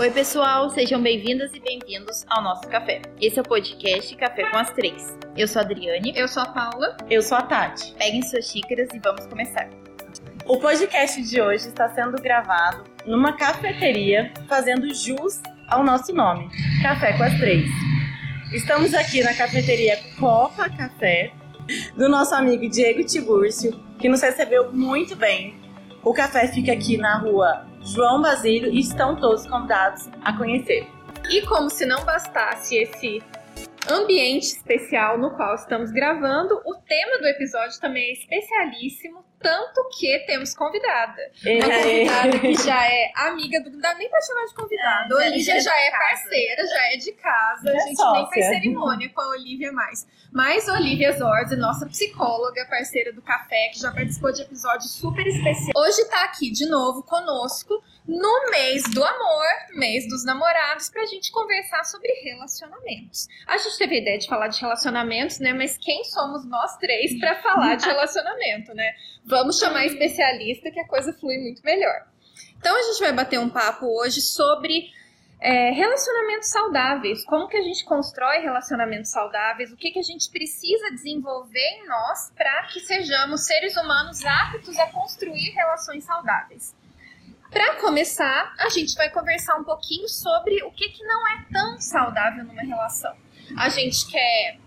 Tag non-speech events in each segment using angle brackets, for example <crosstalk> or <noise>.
Oi, pessoal, sejam bem-vindas e bem-vindos ao nosso café. Esse é o podcast Café com as Três. Eu sou a Adriane. Eu sou a Paula. Eu sou a Tati. Peguem suas xícaras e vamos começar. O podcast de hoje está sendo gravado numa cafeteria, fazendo jus ao nosso nome, Café com as Três. Estamos aqui na cafeteria Copa Café, do nosso amigo Diego Tibúrcio, que nos recebeu muito bem. O café fica aqui na rua João Basílio estão todos convidados a conhecer. E como se não bastasse esse ambiente especial no qual estamos gravando, o tema do episódio também é especialíssimo, tanto que temos convidada. Uma convidada que já é amiga do. Não dá nem pra chamar de convidada. É, a Olivia já já é é parceira, já é de casa. Já a é gente nem faz sócia. cerimônia com a Olivia mais. Mas a Olivia Zorzi, nossa psicóloga, parceira do café, que já participou de episódios super especiais. Hoje tá aqui de novo conosco no mês do amor, mês dos namorados, pra gente conversar sobre relacionamentos. A gente teve a ideia de falar de relacionamentos, né? Mas quem somos nós três pra falar de <laughs> relacionamento, né? Vamos chamar especialista que a coisa flui muito melhor. Então a gente vai bater um papo hoje sobre é, relacionamentos saudáveis, como que a gente constrói relacionamentos saudáveis, o que, que a gente precisa desenvolver em nós para que sejamos seres humanos aptos a construir relações saudáveis. Para começar, a gente vai conversar um pouquinho sobre o que, que não é tão saudável numa relação. A gente quer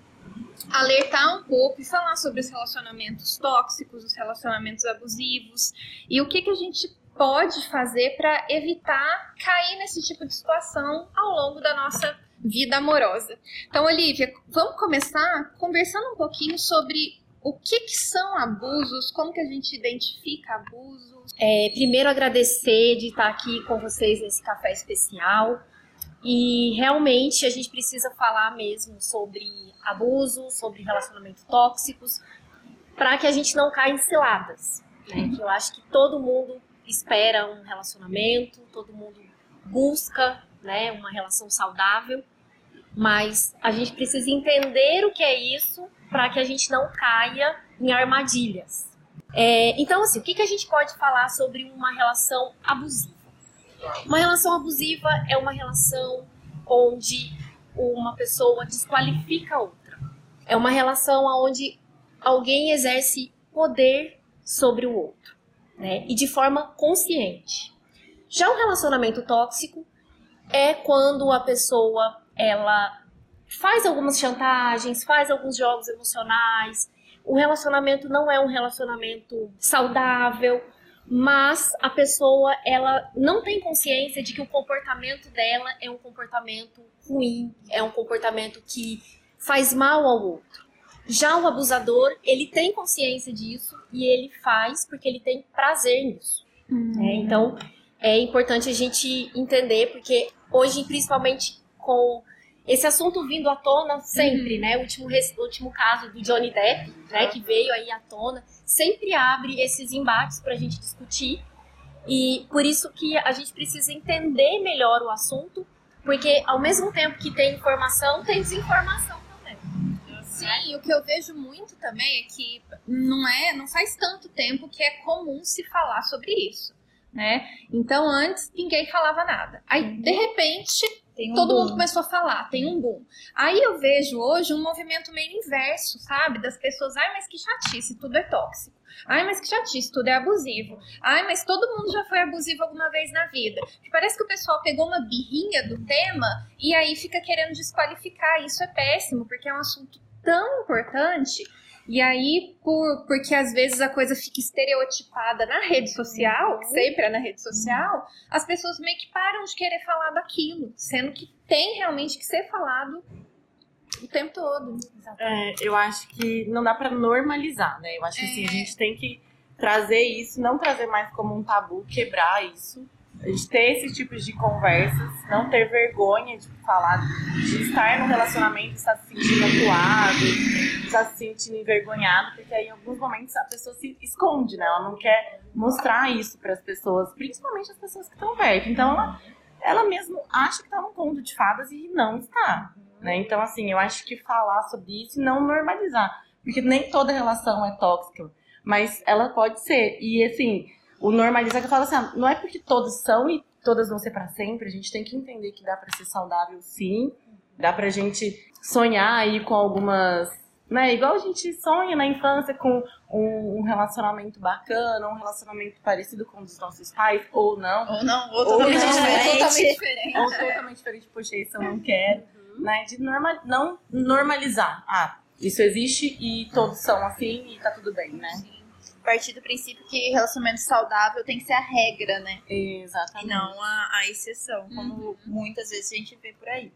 alertar um pouco e falar sobre os relacionamentos tóxicos, os relacionamentos abusivos e o que, que a gente pode fazer para evitar cair nesse tipo de situação ao longo da nossa vida amorosa. Então, Olivia, vamos começar conversando um pouquinho sobre o que, que são abusos, como que a gente identifica abusos. É, primeiro agradecer de estar aqui com vocês nesse café especial. E realmente a gente precisa falar mesmo sobre abuso, sobre relacionamentos tóxicos, para que a gente não caia em ciladas. Né? Que eu acho que todo mundo espera um relacionamento, todo mundo busca né, uma relação saudável, mas a gente precisa entender o que é isso para que a gente não caia em armadilhas. É, então, assim, o que, que a gente pode falar sobre uma relação abusiva? Uma relação abusiva é uma relação onde uma pessoa desqualifica a outra. É uma relação onde alguém exerce poder sobre o outro, né? E de forma consciente. Já um relacionamento tóxico é quando a pessoa ela faz algumas chantagens, faz alguns jogos emocionais. O relacionamento não é um relacionamento saudável, mas a pessoa ela não tem consciência de que o comportamento dela é um comportamento ruim, é um comportamento que faz mal ao outro. Já o abusador, ele tem consciência disso e ele faz porque ele tem prazer nisso. né? Então, é importante a gente entender, porque hoje, principalmente com esse assunto vindo à tona sempre, né? O último, o último caso do Johnny Depp, né? Que veio aí à tona, sempre abre esses embates para a gente discutir. E por isso que a gente precisa entender melhor o assunto, porque ao mesmo tempo que tem informação, tem desinformação também. Sim, o que eu vejo muito também é que não é, não faz tanto tempo que é comum se falar sobre isso, né? Então antes ninguém falava nada. Aí de repente Tem um todo boom. mundo começou a falar, tem um boom. Aí eu vejo hoje um movimento meio inverso, sabe? Das pessoas, ai, mas que chatice, tudo é tóxico. Ai, mas que chatice, tudo é abusivo. Ai, mas todo mundo já foi abusivo alguma vez na vida. Parece que o pessoal pegou uma birrinha do tema e aí fica querendo desqualificar. Isso é péssimo, porque é um assunto tão importante. E aí, por, porque às vezes a coisa fica estereotipada na rede social, que sempre é na rede social, as pessoas meio que param de querer falar daquilo, sendo que tem realmente que ser falado o tempo todo. É, eu acho que não dá pra normalizar, né? Eu acho que assim, a gente tem que trazer isso, não trazer mais como um tabu, quebrar isso. A gente ter esse tipo de conversas, não ter vergonha de falar, de estar num relacionamento estar se sentindo atuado, estar se sentindo envergonhado, porque aí em alguns momentos a pessoa se esconde, né? Ela não quer mostrar isso para as pessoas, principalmente as pessoas que estão perto. Então ela, ela mesmo acha que tá num conto de fadas e não está. Né? Então, assim, eu acho que falar sobre isso e não normalizar. Porque nem toda relação é tóxica, mas ela pode ser. E, assim, o normalizar que eu falo assim, ah, não é porque todos são e todas vão ser para sempre. A gente tem que entender que dá para ser saudável, sim. Dá pra gente sonhar aí com algumas né? Igual a gente sonha na infância com um, um, relacionamento bacana, um relacionamento parecido com o dos nossos pais, ou não. Ou não, ou totalmente, ou diferente. totalmente diferente. Ou totalmente diferente, poxa, isso eu não quero. Uhum. Né? De normal, não normalizar. Ah, isso existe e todos são assim e tá tudo bem, né? Sim. Partir do princípio que relacionamento saudável tem que ser a regra, né? Exatamente. E não a, a exceção, como uhum. muitas vezes a gente vê por aí.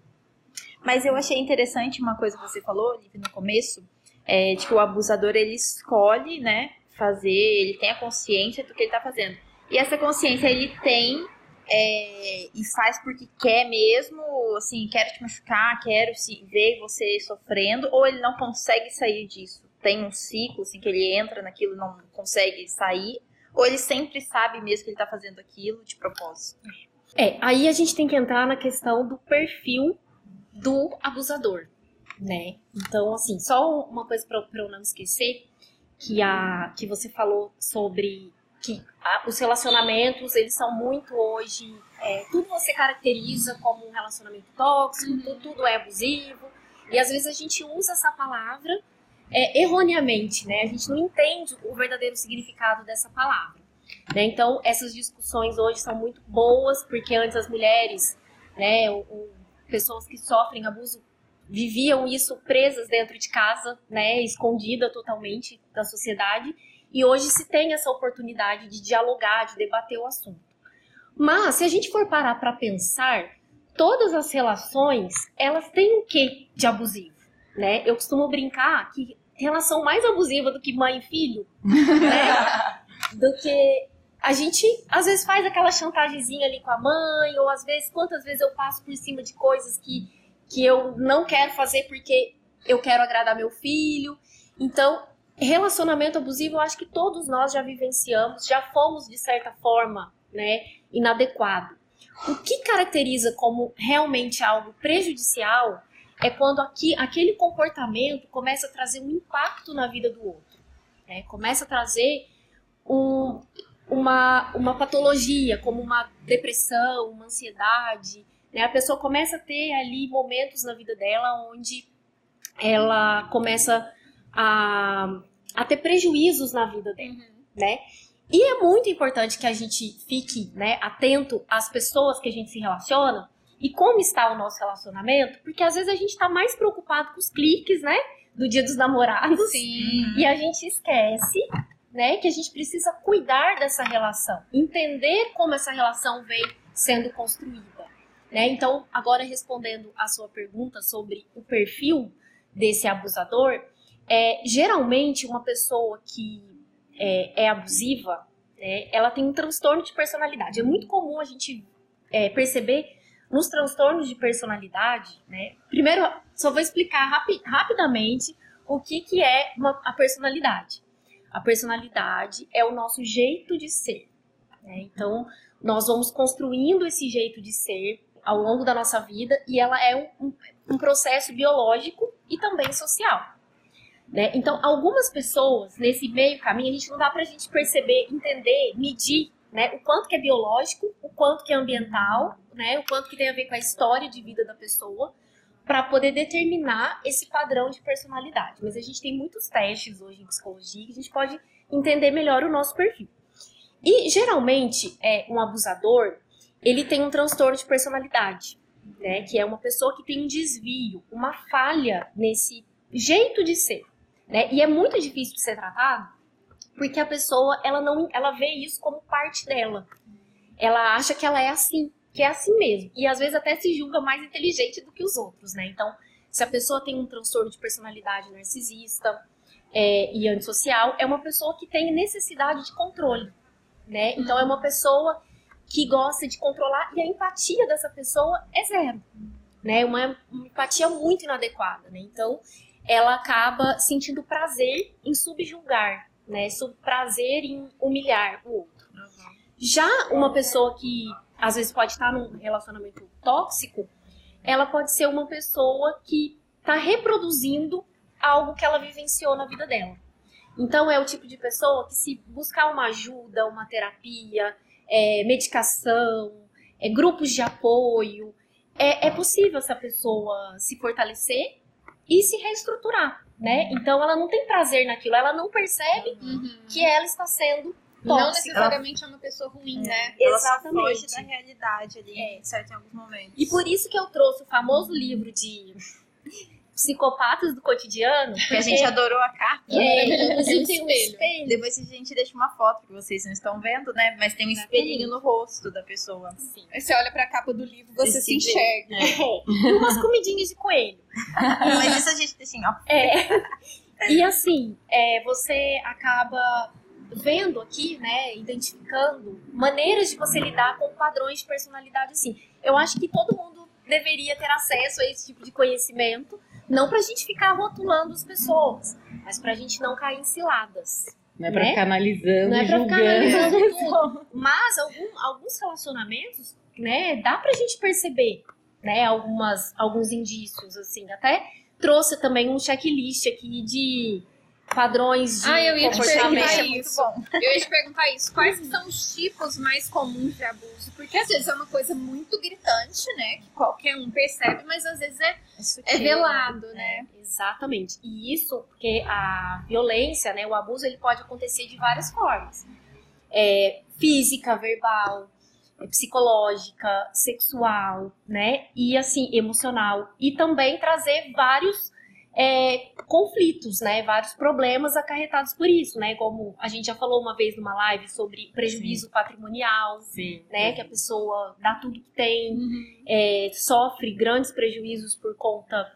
Mas eu achei interessante uma coisa que você falou, Liv, no começo, é, de que o abusador ele escolhe, né, fazer, ele tem a consciência do que ele tá fazendo. E essa consciência ele tem é, e faz porque quer mesmo, assim, quero te machucar, quero se ver você sofrendo, ou ele não consegue sair disso. Tem um ciclo, assim, que ele entra naquilo e não consegue sair, ou ele sempre sabe mesmo que ele tá fazendo aquilo de propósito. É, aí a gente tem que entrar na questão do perfil do abusador, né? Então, assim, só uma coisa para eu não esquecer, que, a, que você falou sobre que a, os relacionamentos, eles são muito hoje, é, tudo você caracteriza como um relacionamento tóxico, uhum. tudo, tudo, é abusivo, e às vezes a gente usa essa palavra é, erroneamente, né? A gente não entende o verdadeiro significado dessa palavra. Né? Então, essas discussões hoje são muito boas, porque antes as mulheres, né, o, o pessoas que sofrem abuso viviam isso presas dentro de casa, né, escondida totalmente da sociedade, e hoje se tem essa oportunidade de dialogar, de debater o assunto. Mas se a gente for parar para pensar, todas as relações, elas têm o que de abusivo, né? Eu costumo brincar que relação mais abusiva do que mãe e filho, né? <laughs> do que a gente às vezes faz aquela chantagemzinha ali com a mãe, ou às vezes, quantas vezes eu passo por cima de coisas que, que eu não quero fazer porque eu quero agradar meu filho. Então, relacionamento abusivo, eu acho que todos nós já vivenciamos, já fomos de certa forma, né, inadequado. O que caracteriza como realmente algo prejudicial é quando aqui, aquele comportamento começa a trazer um impacto na vida do outro. Né? Começa a trazer um, uma, uma patologia, como uma depressão, uma ansiedade. Né? A pessoa começa a ter ali momentos na vida dela onde ela começa a, a ter prejuízos na vida dela, uhum. né? E é muito importante que a gente fique né, atento às pessoas que a gente se relaciona e como está o nosso relacionamento, porque às vezes a gente está mais preocupado com os cliques, né? Do dia dos namorados. Sim. E a gente esquece né, que a gente precisa cuidar dessa relação, entender como essa relação vem sendo construída. Né? Então, agora respondendo a sua pergunta sobre o perfil desse abusador, é, geralmente uma pessoa que é, é abusiva, né, ela tem um transtorno de personalidade. É muito comum a gente é, perceber nos transtornos de personalidade, né? Primeiro, só vou explicar rapi rapidamente o que, que é uma, a personalidade. A personalidade é o nosso jeito de ser. Né? Então, nós vamos construindo esse jeito de ser ao longo da nossa vida e ela é um, um processo biológico e também social. Né? Então, algumas pessoas nesse meio caminho, a gente não dá para a gente perceber, entender, medir né? o quanto que é biológico, o quanto que é ambiental, né? o quanto que tem a ver com a história de vida da pessoa para poder determinar esse padrão de personalidade. Mas a gente tem muitos testes hoje em psicologia que a gente pode entender melhor o nosso perfil. E geralmente, é, um abusador, ele tem um transtorno de personalidade, né? Que é uma pessoa que tem um desvio, uma falha nesse jeito de ser, né? E é muito difícil de ser tratado, porque a pessoa, ela não, ela vê isso como parte dela. Ela acha que ela é assim que é assim mesmo. E às vezes até se julga mais inteligente do que os outros, né? Então, se a pessoa tem um transtorno de personalidade narcisista é, e antissocial, é uma pessoa que tem necessidade de controle, né? Então, é uma pessoa que gosta de controlar e a empatia dessa pessoa é zero, né? Uma, uma empatia muito inadequada, né? Então, ela acaba sentindo prazer em subjulgar, né? Prazer em humilhar o outro. Já uma pessoa que às vezes pode estar num relacionamento tóxico, ela pode ser uma pessoa que está reproduzindo algo que ela vivenciou na vida dela. Então é o tipo de pessoa que se buscar uma ajuda, uma terapia, é, medicação, é, grupos de apoio. É, é possível essa pessoa se fortalecer e se reestruturar, né? Então ela não tem prazer naquilo, ela não percebe Uhum. que ela está sendo Não tóxica. necessariamente é uma pessoa ruim, né? Ela Exatamente. foge da realidade ali, certo, em alguns momentos. E por isso que eu trouxe o famoso livro de psicopatas do cotidiano, Porque a gente adorou a capa. é, inclusive o tem um espelho. Depois a gente deixa uma foto que vocês não estão vendo, né? Mas tem um espelhinho no rosto da pessoa. Sim. Aí você olha pra capa do livro, você se enxerga. É, e umas comidinhas de coelho. <laughs> Mas isso a gente deixa em off. É. E assim, é, você acaba vendo aqui, né, identificando maneiras de você lidar com padrões de personalidade assim. Eu acho que todo mundo deveria ter acesso a esse tipo de conhecimento, não pra gente ficar rotulando as pessoas, mas pra gente não cair em ciladas. Não é pra Né? ficar analisando, Não é pra ficar analisando <laughs> tudo. Mas algum- alguns relacionamentos, né, dá pra gente perceber, né, algumas, alguns indícios, assim. Até trouxe também um checklist aqui de padrões de Ah, eu ia te comportamento. perguntar é muito isso. bom. Eu ia te perguntar isso. Quais que são os tipos mais comuns de abuso? Porque às vezes é uma coisa muito gritante, né? Que qualquer um percebe, mas às vezes é, é velado, né? É, exatamente. E isso porque a violência, né, o abuso, ele pode acontecer de várias formas. É, física, verbal, é, psicológica, sexual, né? E assim, emocional. E também trazer vários é, conflitos, né? Vários problemas acarretados por isso, né? Como a gente já falou uma vez numa live sobre prejuízo patrimonial, Sim. né? Que a pessoa dá tudo que tem, Uhum. é, sofre grandes prejuízos por conta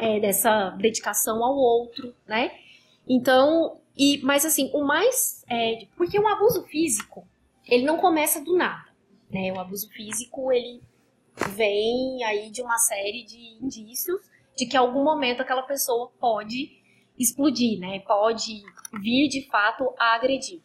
é, dessa dedicação ao outro, né? Então, e, mas assim, o mais. é, porque o abuso físico, ele não começa do nada, né? O abuso físico, ele vem aí de uma série de indícios de que em algum momento aquela pessoa pode explodir, né? Pode vir de fato a agredir.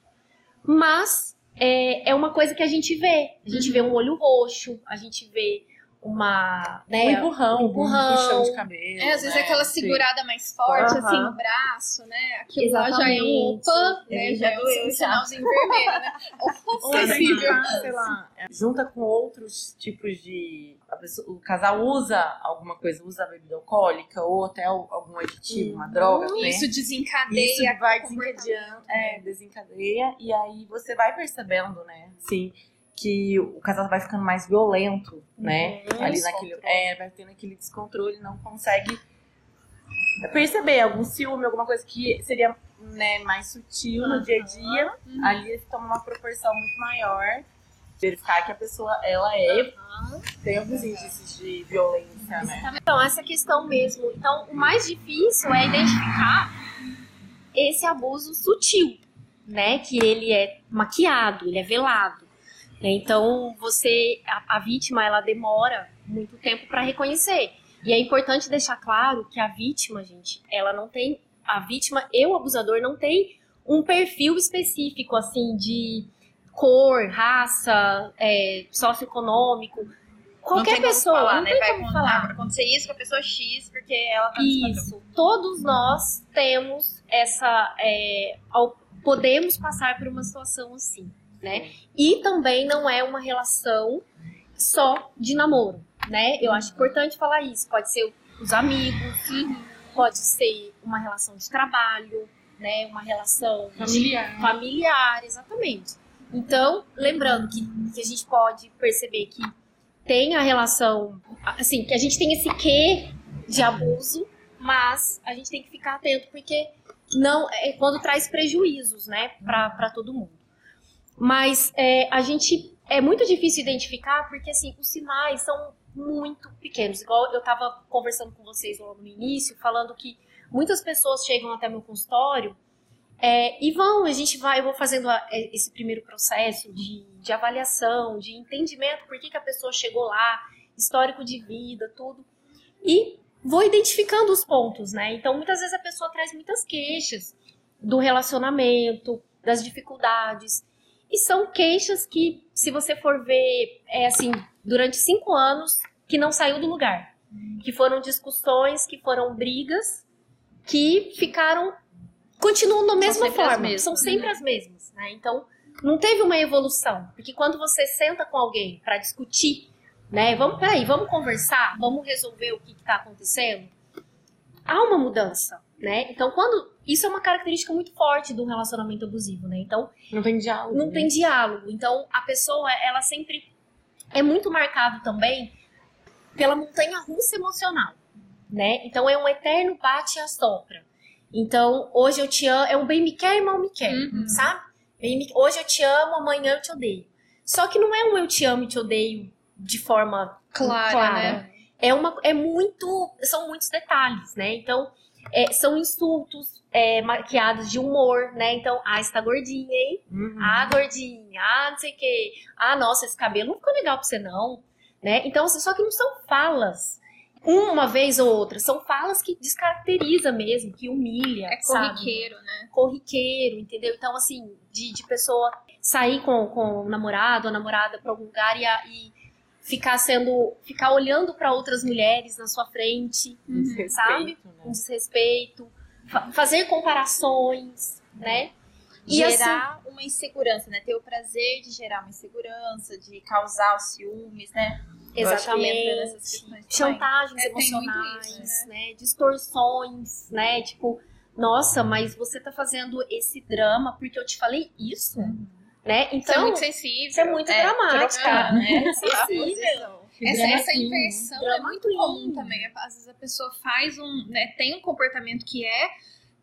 Mas é, é uma coisa que a gente vê. A gente vê um olho roxo, a gente vê uma. Né, Um empurrão, um empurrão. um puxão de cabelo. É, às vezes né? é aquela Sim. segurada mais forte, Aham. assim, no braço, né? Aquilo lá já é um Exatamente. opa, né? Já já é um sinalzinho vermelho, né? <laughs> Sensível. sei lá, é, junta com outros tipos de. a pessoa- o casal usa alguma coisa, usa bebida alcoólica ou até al- algum aditivo, uma droga, né? Isso desencadeia. Isso vai desencadeando, é, desencadeia, e aí você vai percebendo, né, assim, que o casal vai ficando mais violento, né, Uhum. ali naquele, é, vai tendo aquele descontrole, não consegue perceber algum ciúme, alguma coisa que seria, né, mais sutil no dia a dia, Uhum. ali toma uma proporção muito maior, verificar que a pessoa, ela é, tem alguns indícios de violência, né. Então, essa questão mesmo. Então, o mais difícil é identificar esse abuso sutil, né? Que ele é maquiado, ele é velado. Né? Então, você, a, a vítima, ela demora muito tempo para reconhecer. E é importante deixar claro que a vítima, gente, ela não tem. A vítima e o abusador não tem um perfil específico, assim, de cor, raça, é, socioeconômico. Qualquer não tem pessoa, como falar, não né? tem Vai como falar. acontecer isso com a pessoa X, porque ela tá. Isso. Todos nós temos essa. é, podemos passar por uma situação assim, né? E também não é uma relação só de namoro, né? Eu acho importante falar isso. Pode ser os amigos, Uhum. pode ser uma relação de trabalho, né? Uma relação Familiar. familiar, exatamente. Então, lembrando que, que a gente pode perceber que tem a relação, assim, que a gente tem esse quê de abuso, mas a gente tem que ficar atento porque não é quando traz prejuízos, né, para todo mundo. Mas é, a gente é muito difícil identificar porque assim os sinais são muito pequenos. Igual eu estava conversando com vocês logo no início, falando que muitas pessoas chegam até meu consultório é, e vão, a gente vai, eu vou fazendo a- é, esse primeiro processo de, de avaliação, de entendimento, por que, que a pessoa chegou lá, histórico de vida, tudo. E vou identificando os pontos, né? Então, muitas vezes a pessoa traz muitas queixas do relacionamento, das dificuldades. E são queixas que, se você for ver, é assim, durante cinco anos, que não saiu do lugar. Que foram discussões, que foram brigas, que ficaram continuam da mesma forma, mesmas, são né? sempre as mesmas, né? Então, não teve uma evolução. Porque quando você senta com alguém para discutir, né? Vamos, peraí, vamos conversar, vamos resolver o que está acontecendo. Há uma mudança, né? Então, quando isso é uma característica muito forte do relacionamento abusivo, né? Então, Não tem diálogo. não né? tem diálogo. Então, a pessoa, ela sempre é muito marcado também pela montanha russa emocional, né? Então, é um eterno bate e assopra. Então, hoje eu te amo, é um bem me quer e mal me quer, Uhum. sabe? Hoje eu te amo, amanhã eu te odeio. Só que não é um eu te amo e te odeio de forma Clara, né? é uma é muito são muitos detalhes né então é, são insultos é, maquiados de humor né então ah está gordinha hein Uhum. ah gordinha ah não sei o que ah nossa esse cabelo não ficou legal pra você não né então assim, só que não são falas uma vez ou outra são falas que descaracteriza mesmo que humilha É sabe? corriqueiro, né? corriqueiro, entendeu? Então, assim, de, de pessoa sair com, com o namorado ou namorada pra algum lugar e, e ficar sendo. ficar olhando pra outras mulheres na sua frente, Um desrespeito, sabe? né? com desrespeito, fa- fazer comparações, né? E assim, gerar uma insegurança, né? Ter o prazer de gerar uma insegurança, de causar os ciúmes, né? Exatamente. Chantagens É, emocionais, isso, né? Distorções, né? Tipo, nossa, mas você tá fazendo esse drama porque eu te falei isso, né? Isso é Então, muito sensível. isso é muito É, dramático, trocar, né? <laughs> né? Sensível. Essa, essa inversão é muito comum também. Às vezes a pessoa faz um, né, tem um comportamento que é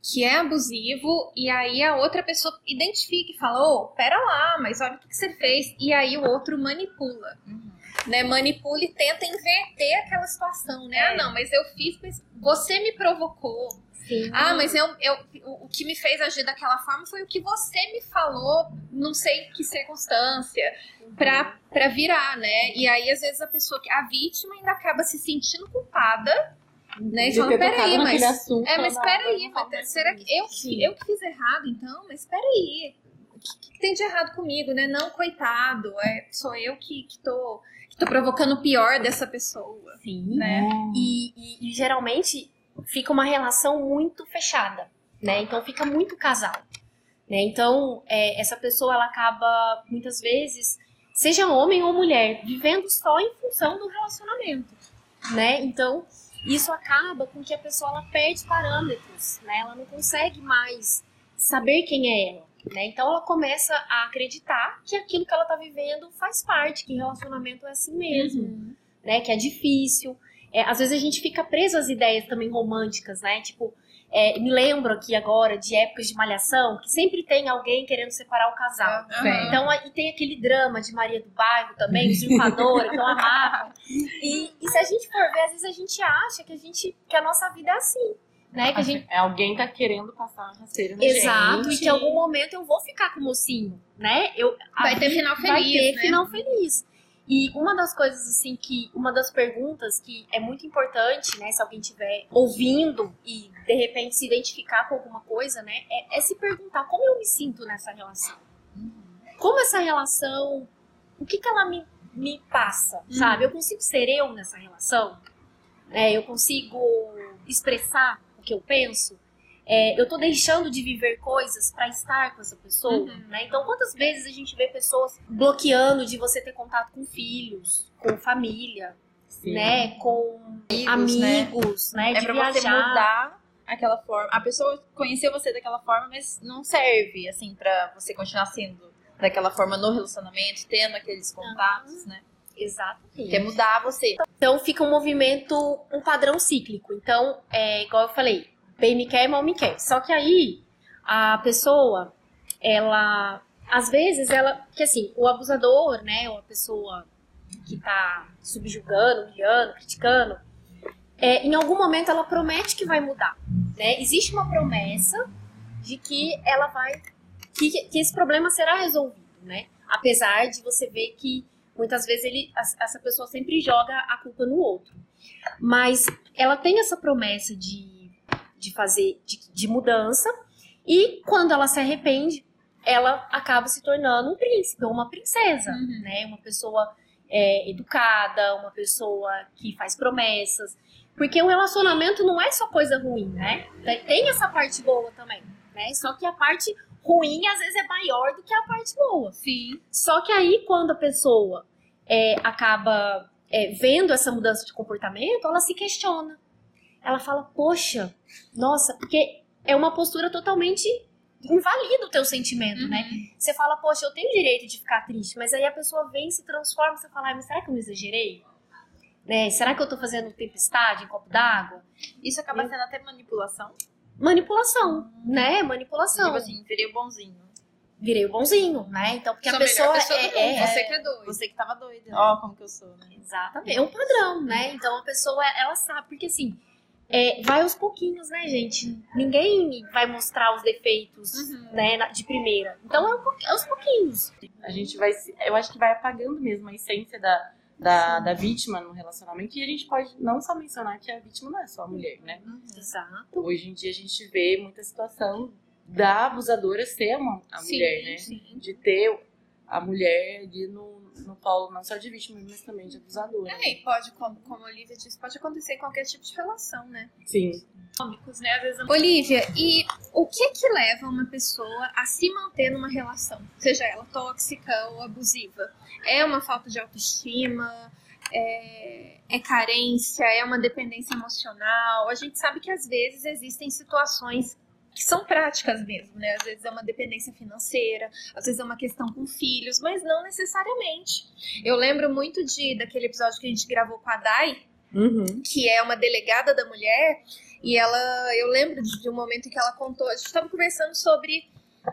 que é abusivo e aí a outra pessoa identifica e fala, ô, pera lá, mas olha o que, que você fez. E aí o outro manipula, Uhum. né? Manipula e tenta inverter aquela situação, né? É. Ah, não, mas eu fiz, mas você me provocou. Sim. Ah, mas eu, eu, o, que me fez agir daquela forma foi o que você me falou, não sei em que circunstância, pra, pra virar, né? E aí, às vezes, a pessoa, que a vítima ainda acaba se sentindo culpada, né? E De fala, ter peraí, mas. assunto, É, mas peraí, mas será que eu, eu que fiz errado, então? Mas peraí. O que, que tem de errado comigo, né? Não, coitado, é, sou eu que, que, tô, que tô provocando o pior dessa pessoa. Sim. né? E, e- e geralmente fica uma relação muito fechada, né? Então fica muito casal, né? Então é, essa pessoa ela acaba muitas vezes, seja homem ou mulher, vivendo só em função do relacionamento, né? Então isso acaba com que a pessoa ela perde parâmetros, né? Ela não consegue mais saber quem é ela. Né? Então ela começa a acreditar que aquilo que ela tá vivendo faz parte, que relacionamento é assim mesmo né? Que é difícil. É, às vezes a gente fica preso às ideias também românticas, né? Tipo, é, me lembro aqui agora de épocas de malhação que sempre tem alguém querendo separar o casal. Aham. Então aí tem aquele drama de Maria do Bairro também, usurpadora, que eu amava. E, e se a gente for ver, às vezes a gente acha que a gente que a nossa vida é assim, né? Que a gente É alguém tá querendo passar uma rasteira na Exato, gente. e que em algum momento eu vou ficar com o mocinho, né? Eu, a Vai ter final feliz, vai ter né? final feliz. E uma das coisas, assim, que. Uma das perguntas que é muito importante, né? Se alguém estiver ouvindo e de repente se identificar com alguma coisa, né? É, é se perguntar como eu me sinto nessa relação. Como essa relação. O que, que ela me, me passa, sabe? Eu consigo ser eu nessa relação? É, eu consigo expressar o que eu penso? É, eu tô deixando de viver coisas pra estar com essa pessoa, Uhum. né? Então, quantas vezes a gente vê pessoas bloqueando de você ter contato com filhos, com família, Sim. né? Com Amigos, né? amigos, né? É de pra viajar. você mudar aquela forma. A pessoa conheceu você daquela forma, mas não serve, assim, pra você continuar sendo daquela forma no relacionamento, tendo aqueles contatos, né? Exatamente. Quer mudar você. Então fica um movimento, um padrão cíclico. Então, é igual eu falei, bem me quer, mal me quer. Só que aí a pessoa, ela, às vezes ela, que assim, o abusador, né, ou a pessoa que tá subjugando, humilhando, criticando, é, em algum momento ela promete que vai mudar, né? Existe uma promessa de que ela vai, que, que esse problema será resolvido, né? Apesar de você ver que muitas vezes ele, essa pessoa sempre joga a culpa no outro. Mas ela tem essa promessa de, de fazer, de, de mudança, e quando ela se arrepende, ela acaba se tornando um príncipe ou uma princesa, Uhum. né? Uma pessoa é, educada, uma pessoa que faz promessas. Porque o relacionamento não é só coisa ruim, né? Tem- essa parte boa também, né? Só que a parte ruim às vezes é maior do que a parte boa. Sim. Só que aí, quando a pessoa é, acaba é, vendo essa mudança de comportamento, ela se questiona. Ela fala, poxa, nossa, porque é uma postura totalmente invalida o teu sentimento, Uhum. né? Você fala, poxa, eu tenho direito de ficar triste, mas aí a pessoa vem, se transforma, você fala, "Ai, mas será que eu não exagerei? Né? Será que eu tô fazendo tempestade em copo d'água? Isso acaba sendo até manipulação. Manipulação, né? Manipulação. Tipo assim, virei o bonzinho. Virei o bonzinho, né? Então, porque Sou a pessoa, pessoa do mundo, é, é, você que é doido. Você que tava doida. Ó, como que eu sou, né? Exatamente. É um padrão, né? Então a pessoa, ela sabe. Porque assim, é, vai aos pouquinhos, né, gente? Ninguém vai mostrar os defeitos, Uhum. né, de primeira. Então é, um é aos pouquinhos. A gente vai. se- Eu acho que vai apagando mesmo a essência da, da, da vítima no relacionamento. E a gente pode não só mencionar que a vítima não é só a mulher, né? Exato. Hoje em dia a gente vê muita situação da abusadora ser uma, a Sim, mulher, né? sim. De ter a mulher ali no, no polo não só de vítima, mas também de abusadora. É, e pode, como, como a Olivia disse, pode acontecer em qualquer tipo de relação, né? Sim. Cômicos, né? Às vezes... Olivia, e o que que leva uma pessoa a se manter numa relação? Seja ela tóxica ou abusiva? É uma falta de autoestima? É, é carência? É uma dependência emocional? A gente sabe que às vezes existem situações que são práticas mesmo, né? Às vezes é uma dependência financeira, às vezes é uma questão com filhos, mas não necessariamente. Eu lembro muito de daquele episódio que a gente gravou com a Dai, Uhum. que é uma delegada da mulher, e ela, eu lembro de, de um momento em que ela contou, a gente estava conversando sobre,